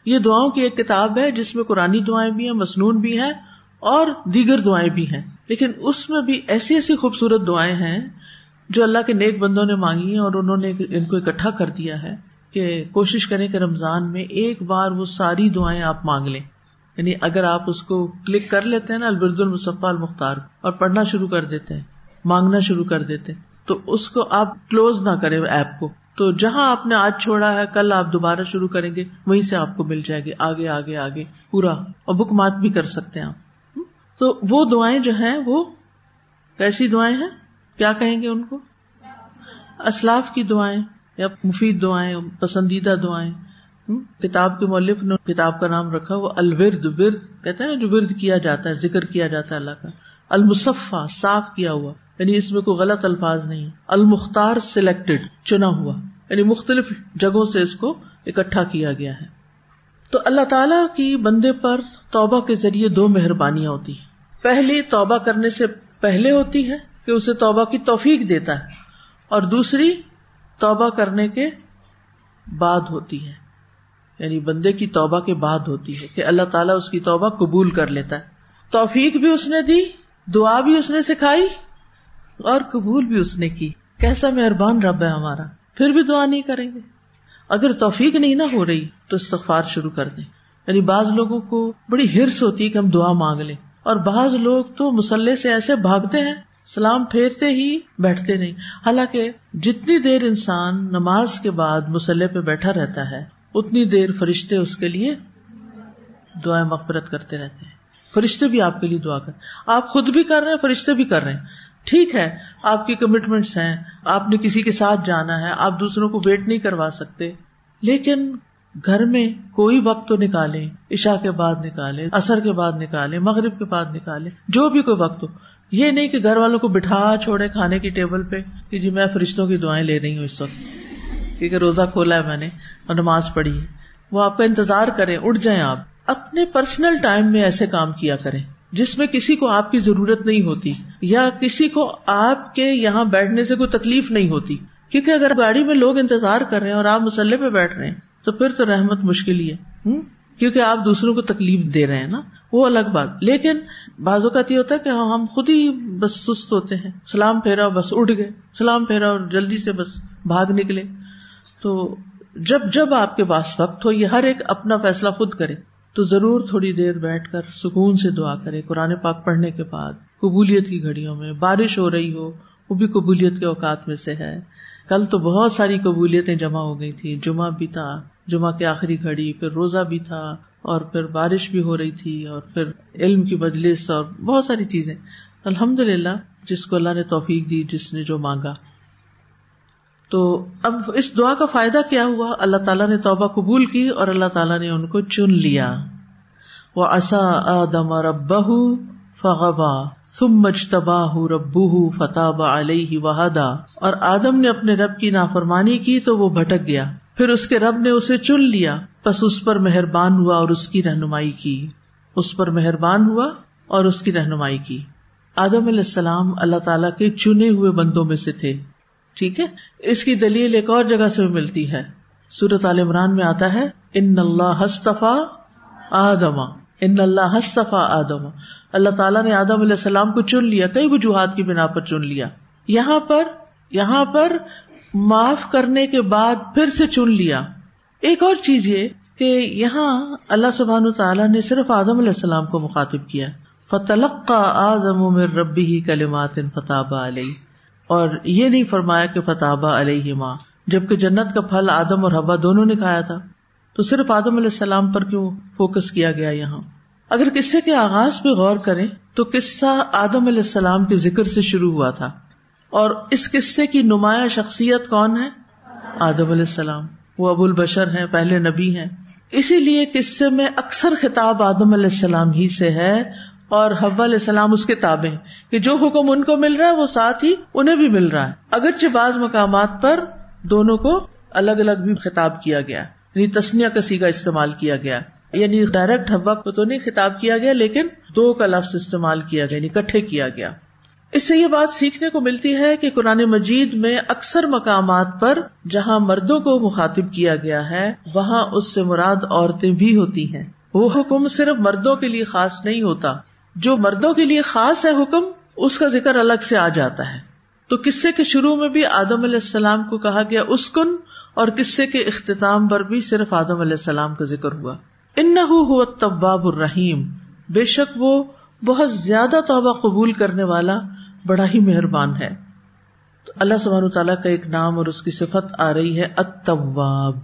Speaker 1: یہ دعاؤں کی ایک کتاب ہے، جس میں قرآن دعائیں بھی ہیں مصنون بھی ہیں اور دیگر دعائیں بھی ہیں۔ لیکن اس میں بھی ایسی ایسی خوبصورت دعائیں ہیں جو اللہ کے نیک بندوں نے مانگی ہیں اور انہوں نے ان کو اکٹھا کر دیا ہے کہ کوشش کریں کہ رمضان میں ایک بار وہ ساری دعائیں آپ مانگ لیں۔ یعنی اگر آپ اس کو کلک کر لیتے ہیں نا، البرد المصفا المختار، اور پڑھنا شروع کر دیتے ہیں، مانگنا شروع کر دیتے ہیں، تو اس کو آپ کلوز نہ کریں ایپ کو۔ تو جہاں آپ نے آج چھوڑا ہے، کل آپ دوبارہ شروع کریں گے، وہیں سے آپ کو مل جائے گی، آگے آگے آگے، پورا۔ اور بک مات بھی کر سکتے ہیں آپ۔ تو وہ دعائیں جو ہیں، وہ کیسی دعائیں ہیں؟ کیا کہیں گے ان کو؟ اسلاف کی دعائیں یا مفید دعائیں، پسندیدہ دعائیں۔ کتاب کے مولف نے کتاب کا نام رکھا، وہ الورد، ورد کہتے ہیں جو ورد کیا جاتا ہے، ذکر کیا جاتا ہے اللہ کا۔ المصفا صاف کیا ہوا یعنی اس میں کوئی غلط الفاظ نہیں المختار سلیکٹڈ چنا ہوا یعنی مختلف جگہوں سے اس کو اکٹھا کیا گیا ہے۔ تو اللہ تعالی کی بندے پر توبہ کے ذریعے دو مہربانیاں ہوتی ہیں۔ پہلی، توبہ کرنے سے پہلے ہوتی ہے کہ اسے توبہ کی توفیق دیتا ہے اور دوسری توبہ کرنے کے بعد ہوتی ہے۔ یعنی بندے کی توبہ کے بعد ہوتی ہے کہ اللہ تعالیٰ اس کی توبہ قبول کر لیتا ہے۔ توفیق بھی اس نے دی، دعا بھی اس نے سکھائی اور قبول بھی اس نے کی۔ کیسا مہربان رب ہے ہمارا، پھر بھی دعا نہیں کریں گے۔ اگر توفیق نہیں نہ ہو رہی تو استغفار شروع کر دیں۔ یعنی بعض لوگوں کو بڑی ہرس ہوتی ہے کہ ہم دعا مانگ لیں۔ اور بعض لوگ تو مسلح سے ایسے بھاگتے ہیں سلام پھیرتے ہی بیٹھتے نہیں۔ حالانکہ جتنی دیر انسان نماز کے بعد مسلح پہ بیٹھا رہتا ہے، اتنی دیر فرشتے اس کے لیے دعائیں مغفرت کرتے رہتے ہیں۔ فرشتے بھی آپ کے لیے دعا کر۔ آپ خود بھی کر رہے ہیں، فرشتے بھی کر رہے ہیں۔ ٹھیک ہے، آپ کی کمٹمنٹس ہیں، آپ نے کسی کے ساتھ جانا ہے، آپ دوسروں کو ویٹ نہیں کروا سکتے۔ لیکن گھر میں کوئی وقت تو نکالے عشا کے بعد نکالے اثر کے بعد نکالے مغرب کے بعد نکالے جو بھی کوئی وقت ہو۔ یہ نہیں کہ گھر والوں کو بٹھا چھوڑے کھانے کی ٹیبل پہ کہ جی میں فرشتوں کی دعائیں لے رہی ہوں اس وقت۔ کیونکہ روزہ کھولا ہے میں نے اور نماز پڑھی ہے۔ وہ آپ کا انتظار کریں، اٹھ جائیں آپ۔ اپنے پرسنل ٹائم میں ایسے کام کیا کریں جس میں کسی کو آپ کی ضرورت نہیں ہوتی یا کسی کو آپ کے یہاں بیٹھنے سے کوئی تکلیف نہیں ہوتی۔ کیونکہ اگر گاڑی میں لوگ انتظار کر رہے ہیں اور آپ مسلح پہ بیٹھ رہے ہیں تو پھر تو رحمت مشکل ہی ہے۔ کیونکہ آپ دوسروں کو تکلیف دے رہے ہیں نا، وہ الگ بات۔ لیکن بعض اوقات یہ ہوتا ہے کہ ہم خود ہی بس سست ہوتے ہیں۔ سلام پھیرا، بس اٹھ گئے۔ سلام پھیرا اور جلدی سے بس بھاگ نکلے۔ تو جب جب آپ کے پاس وقت ہو، یہ ہر ایک اپنا فیصلہ خود کرے۔ تو ضرور تھوڑی دیر بیٹھ کر سکون سے دعا کرے۔ قرآن پاک پڑھنے کے بعد، قبولیت کی گھڑیوں میں، بارش ہو رہی ہو، وہ بھی قبولیت کے اوقات میں سے ہے۔ کل تو بہت ساری قبولیتیں جمع ہو گئی تھی جمعہ بھی تھا۔ جمعہ کی آخری گھڑی، پھر روزہ بھی تھا اور پھر بارش بھی ہو رہی تھی اور پھر علم کی مجلس اور بہت ساری چیزیں۔ الحمد للہ جس کو اللہ نے توفیق دی، جس نے جو مانگا۔ تو اب اس دعا کا فائدہ کیا ہوا؟ اللہ تعالیٰ نے توبہ قبول کی اور اللہ تعالیٰ نے ان کو چن لیا۔ وہ اصا آدم ربہ فغبا ثم اجتباہ ربہ فتح علیہ وحدا اور آدم نے اپنے رب کی نافرمانی کی تو وہ بھٹک گیا۔ پھر اس کے رب نے اسے چن لیا۔ بس اس پر مہربان ہوا اور اس کی رہنمائی کی۔ اس پر مہربان ہوا اور اس کی رہنمائی کی۔ آدم علیہ السلام اللہ تعالیٰ کے چنے ہوئے بندوں میں سے تھے۔ ٹھیک ہے؟ اس کی دلیل ایک اور جگہ سے ملتی ہے۔ سورت عال عمران میں آتا ہے، ان اللہ ہستفا آدما ان اللہ ہستفا آدما اللہ تعالیٰ نے آدم علیہ السلام کو چن لیا، کئی وجوہات کی بنا پر چن لیا۔ یہاں پر یہاں پر معاف کرنے کے بعد پھر سے چن لیا۔ ایک اور چیز یہ کہ یہاں اللہ سبحان تعالیٰ نے صرف آدم علیہ السلام کو مخاطب کیا۔ فتلق کا آدم ربی ہی کلمات فتح علیہ اور یہ نہیں فرمایا کہ فتح علیہ ماں جبکہ جنت کا پھل آدم اور حبا دونوں نے کھایا تھا۔ تو صرف آدم علیہ السلام پر کیوں فوکس کیا گیا یہاں؟ اگر قصے کے آغاز پہ غور کریں تو قصہ آدم علیہ السلام کے ذکر سے شروع ہوا تھا۔ اور اس قصے کی نمایاں شخصیت کون ہے؟ آدم علیہ السلام۔ وہ ابو البشر ہیں، پہلے نبی ہیں۔ اسی لیے قصے میں اکثر خطاب آدم علیہ السلام ہی سے ہے اور حب علیہ السلام اس کے کہ جو حکم ان کو مل رہا ہے، وہ ساتھ ہی انہیں بھی مل رہا ہے۔ اگرچہ بعض مقامات پر دونوں کو الگ الگ بھی خطاب کیا گیا یعنی تسنیا کسی کا استعمال کیا گیا۔ یعنی ڈائریکٹ حبا کو تو نہیں خطاب کیا گیا، لیکن دو کا لفظ استعمال کیا گیا یعنی کٹھے کیا گیا۔ اس سے یہ بات سیکھنے کو ملتی ہے کہ قرآن مجید میں اکثر مقامات پر جہاں مردوں کو مخاطب کیا گیا ہے، وہاں اس سے مراد عورتیں بھی ہوتی ہیں۔ وہ حکم صرف مردوں کے لیے خاص نہیں ہوتا۔ جو مردوں کے لیے خاص ہے حکم، اس کا ذکر الگ سے آ جاتا ہے۔ تو قصے کے شروع میں بھی آدم علیہ السلام کو کہا گیا اسکن، اور قصے کے اختتام پر بھی صرف آدم علیہ السلام کا ذکر ہوا۔ ان طباب الرحیم۔ بے شک وہ بہت زیادہ توبہ قبول کرنے والا بڑا ہی مہربان ہے۔ تو اللہ سبحانہ تعالیٰ کا ایک نام اور اس کی صفت آ رہی ہے اتواب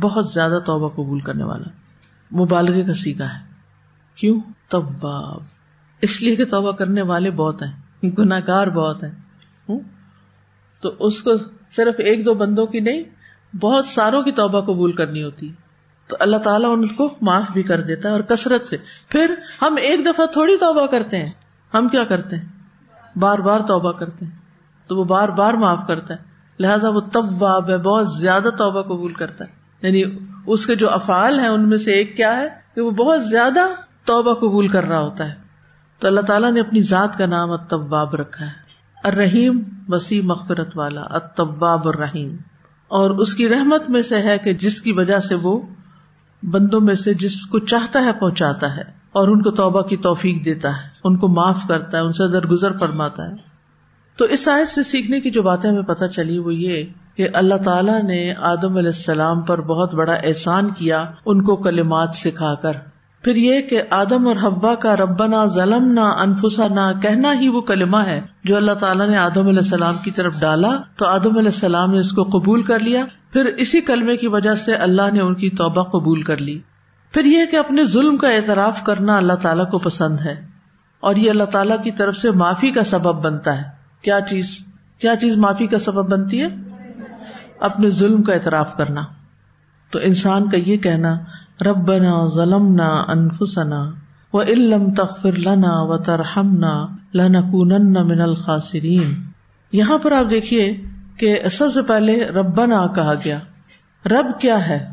Speaker 1: بہت زیادہ توبہ قبول کرنے والا۔ مبالغے کا سیکھا ہے۔ کیوں؟ طباب اس لیے کہ توبہ کرنے والے بہت ہیں گناگار بہت ہیں۔ تو اس کو صرف ایک دو بندوں کی نہیں، بہت ساروں کی توبہ قبول کرنی ہوتی۔ تو اللہ تعالیٰ ان کو معاف بھی کر دیتا ہے اور کثرت سے۔ پھر ہم ایک دفعہ تھوڑی توبہ کرتے ہیں۔ ہم کیا کرتے ہیں؟ بار بار توبہ کرتے ہیں۔ تو وہ بار بار معاف کرتا ہے۔ لہٰذا وہ طباب ہے، بہت زیادہ توبہ قبول کرتا ہے۔ یعنی اس کے جو افعال ہیں، ان میں سے ایک کیا ہے کہ وہ بہت زیادہ توبہ قبول کر رہا ہوتا ہے۔ تو اللہ تعالیٰ نے اپنی ذات کا نام اتباب رکھا ہے۔ الرحیم، وسیع مغفرت والا اتباب الرحیم۔ اور اس کی رحمت میں سے ہے کہ جس کی وجہ سے وہ بندوں میں سے جس کو چاہتا ہے پہنچاتا ہے۔ اور ان کو توبہ کی توفیق دیتا ہے، ان کو معاف کرتا ہے، ان سے درگزر فرماتا ہے۔ تو اس آیت سے سیکھنے کی جو باتیں ہمیں پتہ چلی وہ یہ کہ اللہ تعالیٰ نے آدم علیہ السلام پر بہت بڑا احسان کیا ان کو کلمات سکھا کر۔ پھر یہ کہ آدم اور حبا کا ربنا ظلم نہ انفسا نہ کہنا ہی وہ کلمہ ہے جو اللہ تعالیٰ نے آدم علیہ السلام کی طرف ڈالا۔ تو آدم علیہ السلام نے اس کو قبول کر لیا۔ پھر اسی کلمے کی وجہ سے اللہ نے ان کی توبہ قبول کر لی۔ پھر یہ کہ اپنے ظلم کا اعتراف کرنا اللہ تعالیٰ کو پسند ہے اور یہ اللہ تعالیٰ کی طرف سے معافی کا سبب بنتا ہے۔ کیا چیز کیا چیز معافی کا سبب بنتی ہے؟ اپنے ظلم کا اعتراف کرنا۔ تو انسان کا یہ کہنا، ربنا ظلمنا انفسنا و علم تغفر لنا و ترحمنا لنکونن من الخاسرین۔ یہاں پر آپ دیکھیے کہ سب سے پہلے ربنا کہا گیا۔ رب کیا ہے؟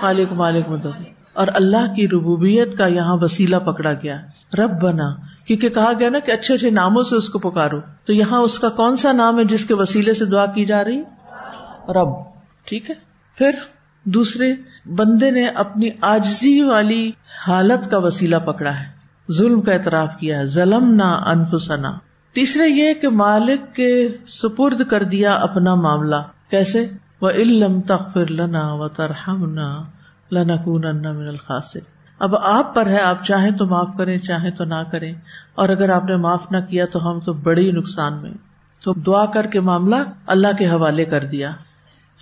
Speaker 1: خالق مالک مدد۔ اور اللہ کی ربوبیت کا یہاں وسیلہ پکڑا گیا رب بنا، کیونکہ کہا گیا نا کہ اچھے اچھے ناموں سے اس کو پکارو۔ تو یہاں اس کا کون سا نام ہے جس کے وسیلے سے دعا کی جا رہی؟ رب۔ ٹھیک ہے؟ پھر دوسرے، بندے نے اپنی آجزی والی حالت کا وسیلہ پکڑا ہے۔ ظلم کا اعتراف کیا ہے۔ ظلم نہ انفسنا۔ تیسرے یہ کہ مالک کے سپرد کر دیا اپنا معاملہ۔ کیسے؟ وہ علم تخر لنا و ترہم نہ لنا کون من الخاص اب آپ پر ہے، آپ چاہیں تو معاف کریں، چاہیں تو نہ کریں۔ اور اگر آپ نے معاف نہ کیا تو ہم تو بڑے نقصان میں تو دعا کر کے معاملہ اللہ کے حوالے کر دیا۔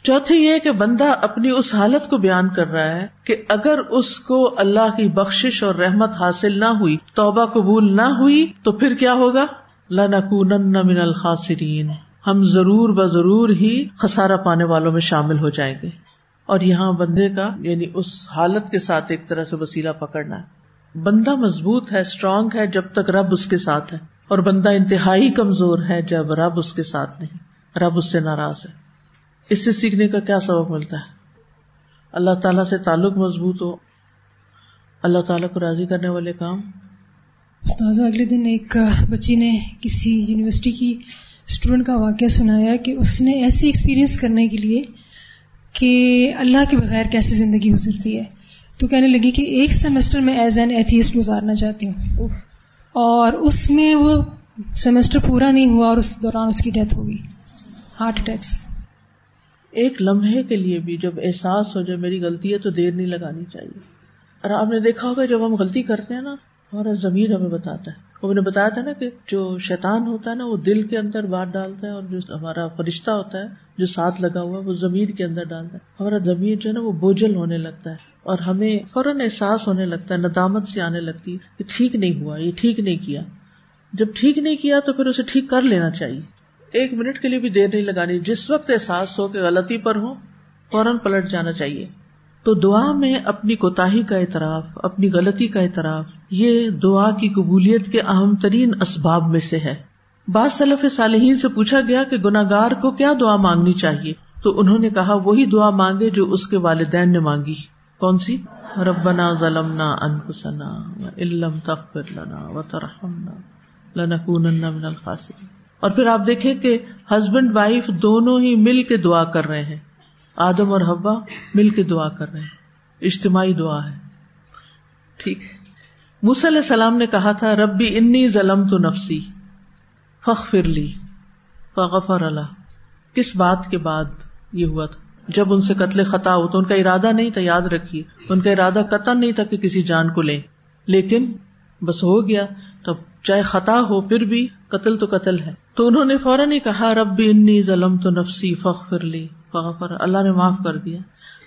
Speaker 1: چوتھی یہ کہ بندہ اپنی اس حالت کو بیان کر رہا ہے کہ اگر اس کو اللہ کی بخش اور رحمت حاصل نہ ہوئی، توبہ قبول نہ ہوئی، تو پھر کیا ہوگا؟ لنکونن من الخاسرین۔ ہم ضرور ب ضرور ہی خسارا پانے والوں میں شامل ہو جائیں گے۔ اور یہاں بندے کا یعنی اس حالت کے ساتھ ایک طرح سے وسیلہ پکڑنا ہے۔ بندہ مضبوط ہے اسٹرانگ ہے، جب تک رب اس کے ساتھ ہے۔ اور بندہ انتہائی کمزور ہے جب رب اس کے ساتھ نہیں۔ رب اس سے ناراض ہے۔ اس سے سیکھنے کا کیا سبب ملتا ہے؟ اللہ تعالیٰ سے تعلق مضبوط ہو۔ اللہ تعالیٰ کو راضی کرنے والے کام۔
Speaker 3: استاذ اگلے دن ایک بچی نے کسی یونیورسٹی کی اسٹوڈینٹ کا واقعہ سنایا کہ اس نے ایسی ایکسپیرئنس کرنے کے لیے کہ اللہ کے بغیر کیسے زندگی گزرتی ہے؟ تو کہنے لگی کہ ایک سیمسٹر میں ایز این ایتھیسٹ گزارنا چاہتی ہوں۔ اور اس میں وہ سیمسٹر پورا نہیں ہوا اور اس دوران اس کی ڈیتھ ہوگی ہارٹ اٹیک سے
Speaker 1: ایک لمحے کے لیے بھی جب احساس ہو جائے میری غلطی ہے تو دیر نہیں لگانی چاہیے۔ اور آپ نے دیکھا ہوگا جب ہم غلطی کرتے ہیں نا، ہمارا ضمیر ہمیں بتاتا ہے۔ وہ نے بتایا تھا نا کہ جو شیطان ہوتا ہے نا، وہ دل کے اندر بات ڈالتا ہے اور جو ہمارا فرشتہ ہوتا ہے، جو ساتھ لگا ہوا ہے، وہ ضمیر کے اندر ڈالتا ہے۔ ہمارا ضمیر جو ہے نا، وہ بوجھل ہونے لگتا ہے اور ہمیں فوراً احساس ہونے لگتا ہے، ندامت سے آنے لگتی ہے کہ ٹھیک نہیں ہوا، یہ ٹھیک نہیں کیا۔ جب ٹھیک نہیں کیا تو پھر اسے ٹھیک کر لینا چاہیے۔ ایک منٹ کے لیے بھی دیر نہیں لگانی۔ جس وقت احساس ہو کہ غلطی پر ہو فوراً پلٹ جانا چاہیے۔ تو دعا میں اپنی کوتا کا اعتراف، اپنی غلطی کا اعتراف یہ دعا کی قبولیت کے اہم ترین اسباب میں سے ہے۔ بعض صلف صالحین سے پوچھا گیا کہ گناگار کو کیا دعا مانگنی چاہیے؟ تو انہوں نے کہا، وہی دعا مانگے جو اس کے والدین نے مانگی۔ کون سی؟ ربنا ظلمنا انفسنا علم تغفر لنا وترحمنا لنکونن من الخاسرین۔ اور پھر آپ دیکھیں کہ ہسبینڈ وائف دونوں ہی مل کے دعا کر رہے ہیں۔ آدم اور ہبا مل کے دعا کر رہے ہیں۔ اجتماعی دعا ہے۔ ٹھیک علیہ السلام نے کہا تھا، ربی انی ظلم تو نفسی فخ فر لی فغفر اللہ کس بات کے بعد یہ ہوا تھا؟ جب ان سے قتل خطا ہو تو ان کا ارادہ نہیں تھا، یاد رکھیے، ان کا ارادہ قطن نہیں تھا کہ کسی جان کو لیں۔ لیکن بس ہو گیا، تب چاہے خطا ہو پھر بھی قتل تو قتل ہے۔ تو انہوں نے فوراً ہی کہا رب بھی انی ظلم تو نفسی فخ فر لی اللہ نے معاف کر دیا۔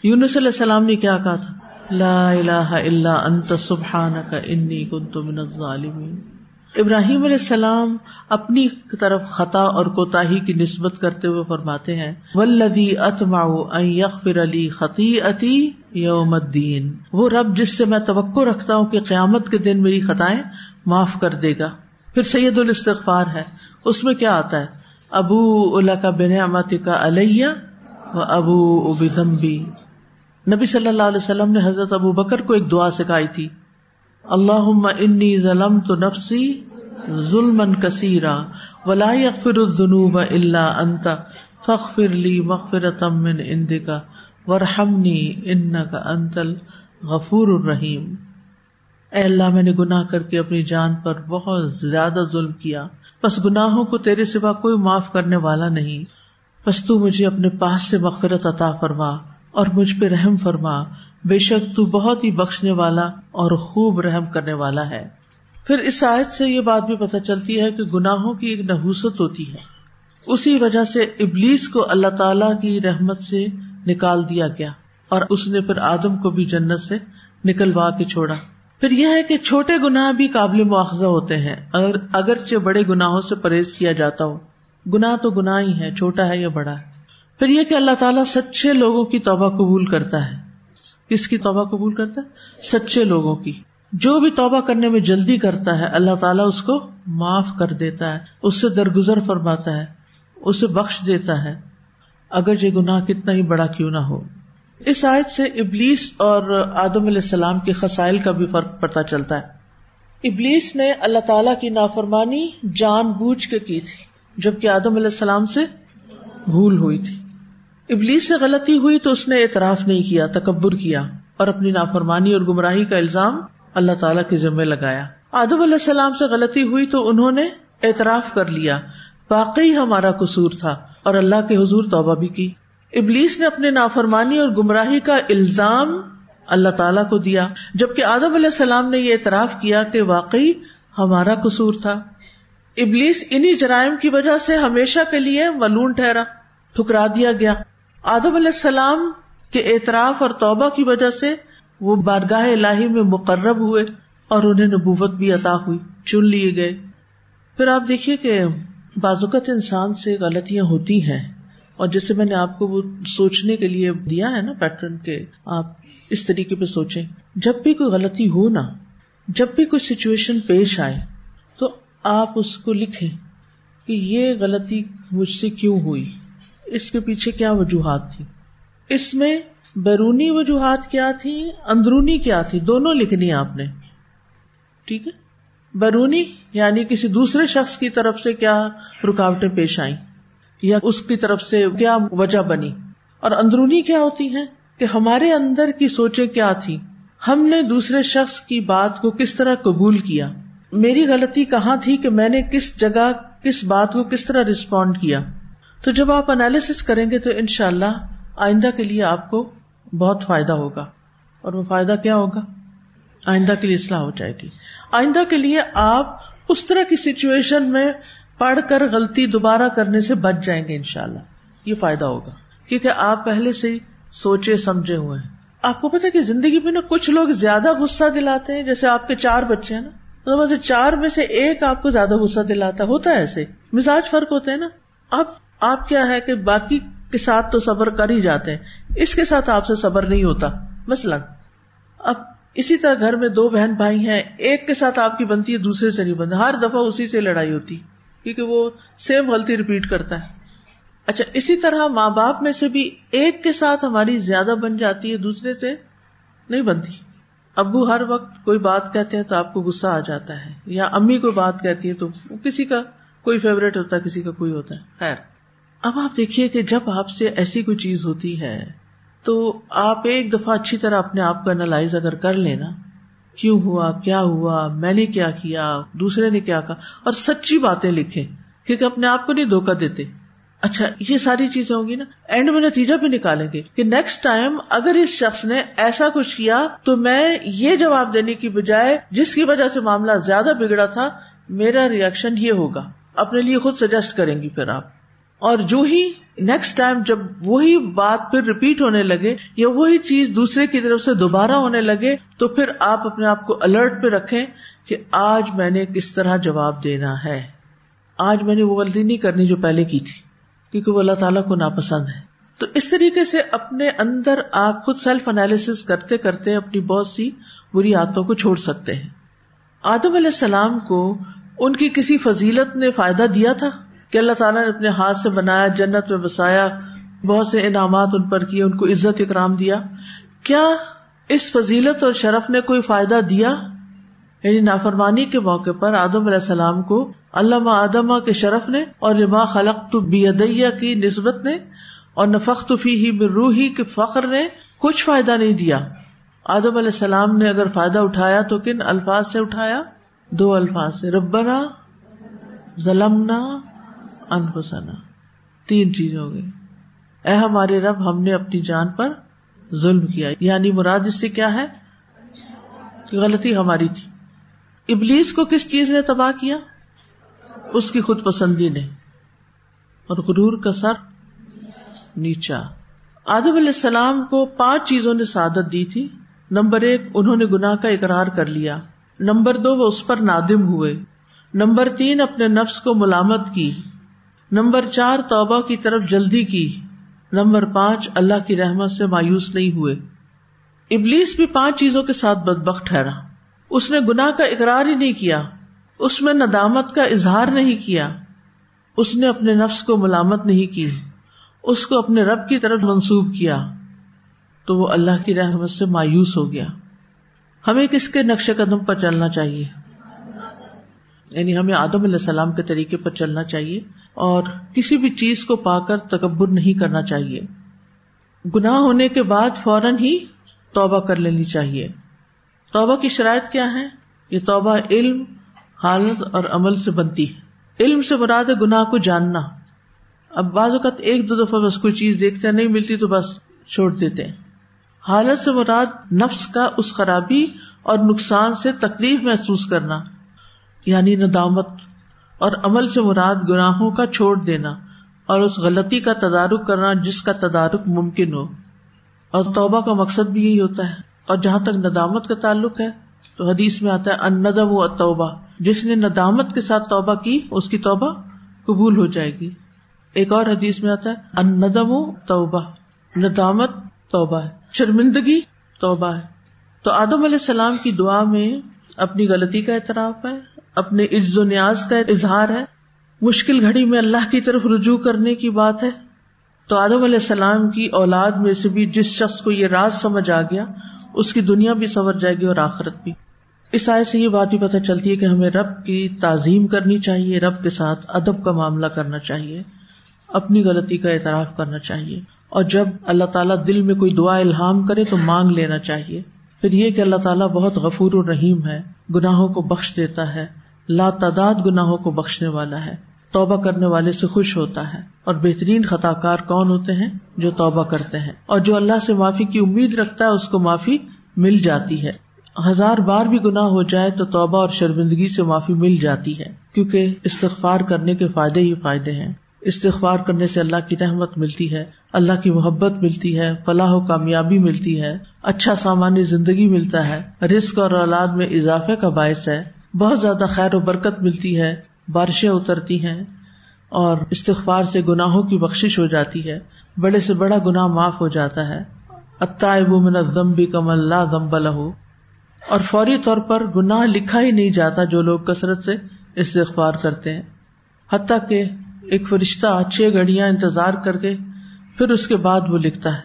Speaker 1: یونس علیہ السلام نے کیا کہا تھا؟ لا الہ الا انت سبحانک انی کنت من الظالمین۔ ابراہیم علیہ السلام اپنی طرف خطا اور کوتا کی نسبت کرتے ہوئے فرماتے ہیں ولدی اتما یغفر علی خطی اتی یوم الدین۔ وہ رب جس سے میں توقع رکھتا ہوں کہ قیامت کے دن میری خطائیں معاف کر دے گا۔ پھر سید الاستغفار ہے۔ اس میں کیا آتا ہے؟ ابو اللہ کا بن امت کا علیہ و ابو ابی نبی صلی اللہ علیہ وسلم نے حضرت ابو بکر کو ایک دعا سکھائی تھی اللہ انی ظلم تو نفسی ظلم کثیرا ولا یغفر الذنوب الا انت فخر لی مغفر من اندکا ورحمنی انکا انت الغفور الرحیم۔ اے اللہ، میں نے گناہ کر کے اپنی جان پر بہت زیادہ ظلم کیا۔ بس گناہوں کو تیرے سوا کوئی معاف کرنے والا نہیں۔ بس تو مجھے اپنے پاس سے مغفرت عطا فرما۔ اور مجھ پہ رحم فرما، بے شک تو بہت ہی بخشنے والا اور خوب رحم کرنے والا ہے۔ پھر اس آیت سے یہ بات بھی پتہ چلتی ہے کہ گناہوں کی ایک نحوست ہوتی ہے۔ اسی وجہ سے ابلیس کو اللہ تعالی کی رحمت سے نکال دیا گیا اور اس نے پھر آدم کو بھی جنت سے نکلوا کے چھوڑا۔ پھر یہ ہے کہ چھوٹے گناہ بھی قابل مواخذہ ہوتے ہیں۔ اگر اگرچہ بڑے گناہوں سے پرہیز کیا جاتا ہو، گناہ تو گناہ ہی ہے، چھوٹا ہے یا بڑا ہے۔ پھر یہ کہ اللہ تعالیٰ سچے لوگوں کی توبہ قبول کرتا ہے۔ کس کی توبہ قبول کرتا ہے؟ سچے لوگوں کی۔ جو بھی توبہ کرنے میں جلدی کرتا ہے، اللہ تعالیٰ اس کو معاف کر دیتا ہے اس سے درگزر فرماتا ہے، اسے بخش دیتا ہے۔ اگر یہ گناہ کتنا ہی بڑا کیوں نہ ہو۔ اس آیت سے ابلیس اور آدم علیہ السلام کے خسائل کا بھی فرق پڑتا چلتا ہے۔ ابلیس نے اللہ تعالی کی نافرمانی جان بوجھ کے کی تھی، جبکہ آدم علیہ السلام سے بھول ہوئی تھی۔ ابلیس سے غلطی ہوئی تو اس نے اعتراف نہیں کیا، تکبر کیا اور اپنی نافرمانی اور گمراہی کا الزام اللہ تعالیٰ کے ذمے لگایا۔ آدم علیہ السلام سے غلطی ہوئی تو انہوں نے اعتراف کر لیا۔ واقعی ہمارا قصور تھا اور اللہ کے حضور توبہ بھی کی۔ ابلیس نے اپنے نافرمانی اور گمراہی کا الزام اللہ تعالیٰ کو دیا، جبکہ آدم علیہ السلام نے یہ اعتراف کیا کہ واقعی ہمارا قصور تھا۔ ابلیس انہیں جرائم کی وجہ سے ہمیشہ کے لیے ملون ٹھہرا، ٹھکرا دیا گیا۔ آدم علیہ السلام کے اعتراف اور توبہ کی وجہ سے وہ بارگاہ الہی میں مقرب ہوئے اور انہیں نبوت بھی عطا ہوئی، چن لیے گئے۔ پھر آپ دیکھیے کہ بازوقت انسان سے غلطیاں ہوتی ہیں اور جیسے میں نے آپ کو وہ سوچنے کے لیے دیا ہے نا پیٹرن کے آپ اس طریقے پہ سوچیں، جب بھی کوئی غلطی ہو نا، جب بھی کوئی سچویشن پیش آئے تو آپ اس کو لکھیں کہ یہ غلطی مجھ سے کیوں ہوئی؟ اس کے پیچھے کیا وجوہات تھی اس میں بیرونی وجوہات کیا تھی اندرونی کیا تھی دونوں لکھنی آپ نے۔ ٹھیک ہے؟ بیرونی یعنی کسی دوسرے شخص کی طرف سے کیا رکاوٹیں پیش آئیں، یا اس کی طرف سے کیا وجہ بنی؟ اور اندرونی کیا ہوتی ہے کہ ہمارے اندر کی سوچیں کیا تھی ہم نے دوسرے شخص کی بات کو کس طرح قبول کیا؟ میری غلطی کہاں تھی کہ میں نے کس جگہ کس بات کو کس طرح ریسپونڈ کیا؟ تو جب آپ انالیس کریں گے تو ان شاء اللہ آئندہ کے لیے آپ کو بہت فائدہ ہوگا۔ اور وہ فائدہ کیا ہوگا؟ آئندہ کے لیے اصلاح ہو جائے گی۔ آئندہ کے لیے آپ اس طرح کی سچویشن میں پڑھ کر غلطی دوبارہ کرنے سے بچ جائیں گے ان شاء اللہ یہ فائدہ ہوگا۔ کیونکہ آپ پہلے سے سوچے، سمجھے ہوئے ہیں۔ آپ کو پتا کہ زندگی میں نا کچھ لوگ زیادہ غصہ دلاتے ہیں، جیسے آپ کے چار بچے ہیں نا۔ مطلب تو چار میں سے ایک آپ کو زیادہ غصہ دلاتا، ہوتا ہے ایسے۔ مزاج فرق ہوتے ہیں نا۔ اب آپ کیا ہے کہ باقی کے ساتھ تو صبر کر ہی جاتے ہیں۔ اس کے ساتھ آپ سے صبر نہیں ہوتا، مثلاً۔ اب اسی طرح گھر میں دو بہن بھائی ہیں، ایک کے ساتھ آپ کی بنتی ہے، دوسرے سے نہیں بنتی۔ ہر دفعہ اسی سے لڑائی ہوتی، کیونکہ وہ سیم غلطی ریپیٹ کرتا ہے۔ اچھا اسی طرح ماں باپ میں سے بھی ایک کے ساتھ ہماری زیادہ بن جاتی ہے، دوسرے سے نہیں بنتی۔ ابو ہر وقت کوئی بات کہتے ہیں تو آپ کو غصہ آ جاتا ہے، یا امی کوئی بات کہتی ہے تو کسی کا کوئی فیوریٹ ہوتا ہے، کسی کا کوئی ہوتا ہے۔ خیر۔ اب آپ دیکھیے کہ جب آپ سے ایسی کوئی چیز ہوتی ہے، تو آپ ایک دفعہ اچھی طرح اپنے آپ کو اینالائز اگر کر لینا، کیوں ہوا، کیا ہوا، میں نے کیا کیا، دوسرے نے کیا کہا، اور سچی باتیں لکھے کیونکہ اپنے آپ کو نہیں دھوکا دیتے۔ اچھا یہ ساری چیزیں ہوں گی نا۔ اینڈ میں نتیجہ بھی نکالیں گے کہ نیکسٹ ٹائم اگر اس شخص نے ایسا کچھ کیا، تو میں یہ جواب دینے کی بجائے جس کی وجہ سے معاملہ زیادہ بگڑا تھا، میرا ریئیکشن یہ ہوگا۔ اپنے لیے خود سجیسٹ کریں گی پھر آپ۔ اور جو ہی نیکسٹ ٹائم جب وہی بات پھر ریپیٹ ہونے لگے یا وہی چیز دوسرے کی طرف سے دوبارہ ہونے لگے تو پھر آپ اپنے آپ کو الرٹ پہ رکھیں کہ آج میں نے کس طرح جواب دینا ہے۔ آج میں نے وہ غلطی نہیں کرنی جو پہلے کی تھی، کیونکہ وہ اللہ تعالیٰ کو ناپسند ہے۔ تو اس طریقے سے اپنے اندر آپ خود سیلف انالیس کرتے کرتے اپنی بہت سی بری عادتوں کو چھوڑ سکتے ہیں۔ آدم علیہ السلام کو ان کی کسی فضیلت نے فائدہ دیا تھا؟ کہ اللہ تعالیٰ نے اپنے ہاتھ سے بنایا، جنت میں بسایا، بہت سے انعامات ان پر کیے، ان کو عزت، اکرام دیا۔ کیا اس فضیلت اور شرف نے کوئی فائدہ دیا؟ یعنی نافرمانی کے موقع پر آدم علیہ السلام کو علامہ آدما کے شرف نے اور لما خلق تو بیدیا کی نسبت نے اور نفق فی ہی روحی کے فخر نے کچھ فائدہ نہیں دیا۔ آدم علیہ السلام نے اگر فائدہ اٹھایا تو کن الفاظ سے اٹھایا؟ دو الفاظ سے۔ ربنا ظلمنا انفسنا۔ تین چیز ہو گئی۔ اے ہمارے رب، ہم نے اپنی جان پر ظلم کیا۔ یعنی مراد اس سے کیا ہے؟ کہ غلطی ہماری تھی۔ ابلیس کو کس چیز نے تباہ کیا؟ اس کی خود پسندی نے۔ اور غرور کا سر نیچا۔ آدم علیہ السلام کو پانچ چیزوں نے سعادت دی تھی۔ نمبر ایک، انہوں نے گناہ کا اقرار کر لیا۔ نمبر دو، وہ اس پر نادم ہوئے۔ نمبر تین، اپنے نفس کو ملامت کی۔ نمبر چار، توبہ کی طرف جلدی کی۔ نمبر پانچ، اللہ کی رحمت سے مایوس نہیں ہوئے۔ ابلیس بھی پانچ چیزوں کے ساتھ بدبخ ٹھہرا۔ اس نے گناہ کا اقرار ہی نہیں کیا۔ اس میں ندامت کا اظہار نہیں کیا۔ اس نے اپنے نفس کو ملامت نہیں کی۔ اس کو اپنے رب کی طرف منسوب کیا۔ تو وہ اللہ کی رحمت سے مایوس ہو گیا۔ ہمیں کس کے نقش قدم پر چلنا چاہیے؟ یعنی ہمیں آدم علیہ السلام کے طریقے پر چلنا چاہیے۔ اور کسی بھی چیز کو پا کر تکبر نہیں کرنا چاہیے۔ گناہ ہونے کے بعد فوراً ہی توبہ کر لینی چاہیے۔ توبہ کی شرائط کیا ہے یہ توبہ علم، حالت اور عمل سے بنتی ہے۔ علم سے مراد گناہ کو جاننا۔ اب بعض اوقات ایک دو دفعہ بس کوئی چیز دیکھتے نہیں ملتی تو بس چھوڑ دیتے ہیں۔ حالت سے مراد نفس کا اس خرابی اور نقصان سے تکلیف محسوس کرنا یعنی ندامت۔ اور عمل سے مراد گناہوں کا چھوڑ دینا اور اس غلطی کا تدارک کرنا جس کا تدارک ممکن ہو۔ اور توبہ کا مقصد بھی یہی ہوتا ہے۔ اور جہاں تک ندامت کا تعلق ہے، تو حدیث میں آتا ہے ان ندم و توبہ جس نے ندامت کے ساتھ توبہ کی، اس کی توبہ قبول ہو جائے گی۔ ایک اور حدیث میں آتا ہے ان ندم و توبہ ندامت توبہ ہے، شرمندگی توبہ ہے۔ تو آدم علیہ السلام کی دعا میں اپنی غلطی کا اعتراف ہے اپنے عز و نیاز کا اظہار ہے۔ مشکل گھڑی میں اللہ کی طرف رجوع کرنے کی بات ہے۔ تو آدم علیہ السلام کی اولاد میں سے بھی جس شخص کو یہ راز سمجھ آ گیا، اس کی دنیا بھی سنور جائے گی اور آخرت بھی۔ اس آئے سے یہ بات بھی پتہ چلتی ہے کہ ہمیں رب کی تعظیم کرنی چاہیے، رب کے ساتھ ادب کا معاملہ کرنا چاہیے، اپنی غلطی کا اعتراف کرنا چاہیے۔ اور جب اللہ تعالیٰ دل میں کوئی دعا الحام کرے تو مانگ لینا چاہیے۔ پھر یہ کہ اللہ تعالیٰ بہت غفور الرحیم ہے، گناہوں کو بخش دیتا ہے۔ لا تعداد گناہوں کو بخشنے والا ہے، توبہ کرنے والے سے خوش ہوتا ہے۔ اور بہترین خطا کار کون ہوتے ہیں؟ جو توبہ کرتے ہیں۔ اور جو اللہ سے معافی کی امید رکھتا ہے، اس کو معافی مل جاتی ہے۔ ہزار بار بھی گناہ ہو جائے تو توبہ اور شرمندگی سے معافی مل جاتی ہے۔ کیونکہ استغفار کرنے کے فائدے ہی فائدے ہیں۔ استغفار کرنے سے اللہ کی رحمت ملتی ہے، اللہ کی محبت ملتی ہے، فلاح و کامیابی ملتی ہے اچھا سامانی زندگی ملتا ہے رسک اور اولاد میں اضافے کا باعث ہے۔ بہت زیادہ خیر و برکت ملتی ہے، بارشیں اترتی ہیں اور استغفار سے گناہوں کی بخش ہو جاتی ہے۔ بڑے سے بڑا گناہ معاف ہو جاتا ہے۔ من بھی کم اللہ دم لہو۔ اور فوری طور پر گناہ لکھا ہی نہیں جاتا جو لوگ کثرت سے استغفار کرتے ہیں۔ حتیٰ کہ ایک فرشتہ چھ گھڑیاں انتظار کر کے پھر اس کے بعد وہ لکھتا ہے۔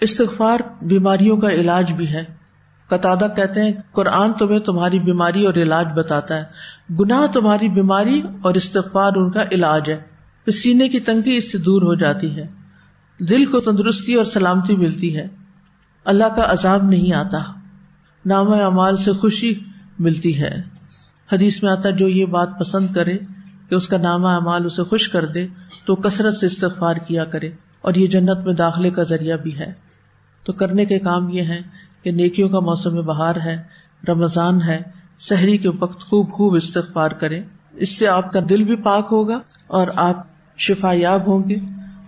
Speaker 1: استغفار بیماریوں کا علاج بھی ہے۔ قطع کہتے ہیں، قرآن تمہیں تمہاری بیماری اور علاج بتاتا ہے۔ گناہ تمہاری بیماری اور استغفار ان کا علاج ہے۔ سینے کی تنگی اس سے دور ہو جاتی ہے۔ دل کو تندرستی اور سلامتی ملتی ہے۔ اللہ کا عذاب نہیں آتا۔ نام اعمال سے خوشی ملتی ہے۔ حدیث میں آتا جو یہ بات پسند کرے کہ اس کا نامہ اعمال اسے خوش کر دے، تو کثرت سے استغفار کیا کرے۔ اور یہ جنت میں داخلے کا ذریعہ بھی ہے۔ تو کرنے کے کام یہ ہے کہ نیکیوں کا موسم بہار ہے، رمضان ہے، شہری کے وقت خوب خوب استغفار کریں۔ اس سے آپ کا دل بھی پاک ہوگا اور آپ شفا یاب ہوں گے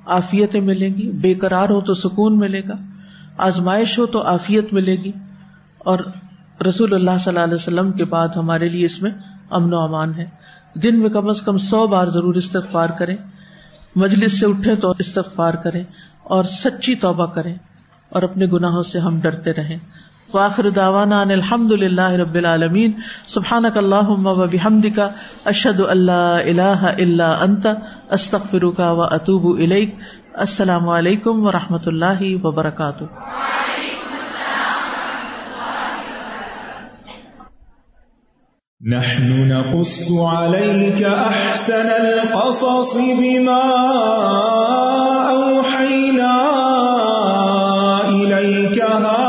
Speaker 1: آفیتیں ملیں گی بے قرار ہو تو سکون ملے گا، آزمائش ہو تو آفیت ملے گی۔ اور رسول اللہ صلی اللہ علیہ وسلم کے بعد ہمارے لیے اس میں امن و امان ہے۔ دن میں کم از کم سو بار ضرور استغفار کریں۔ مجلس سے اٹھے تو استغفار کریں اور سچی توبہ کریں۔ اور اپنے گناہوں سے ہم ڈرتے رہیں۔ واخر داوانا ان الحمد للہ رب العالمین۔ سبحانک اللہم و بحمدک، اشہد اللہ الہ الا انت، استغفرک و اتوب الیک۔ السلام علیکم و رحمۃ اللہ وبرکاتہ۔
Speaker 2: نحن نقص عليك أحسن القصص بما أوحينا کیا هذا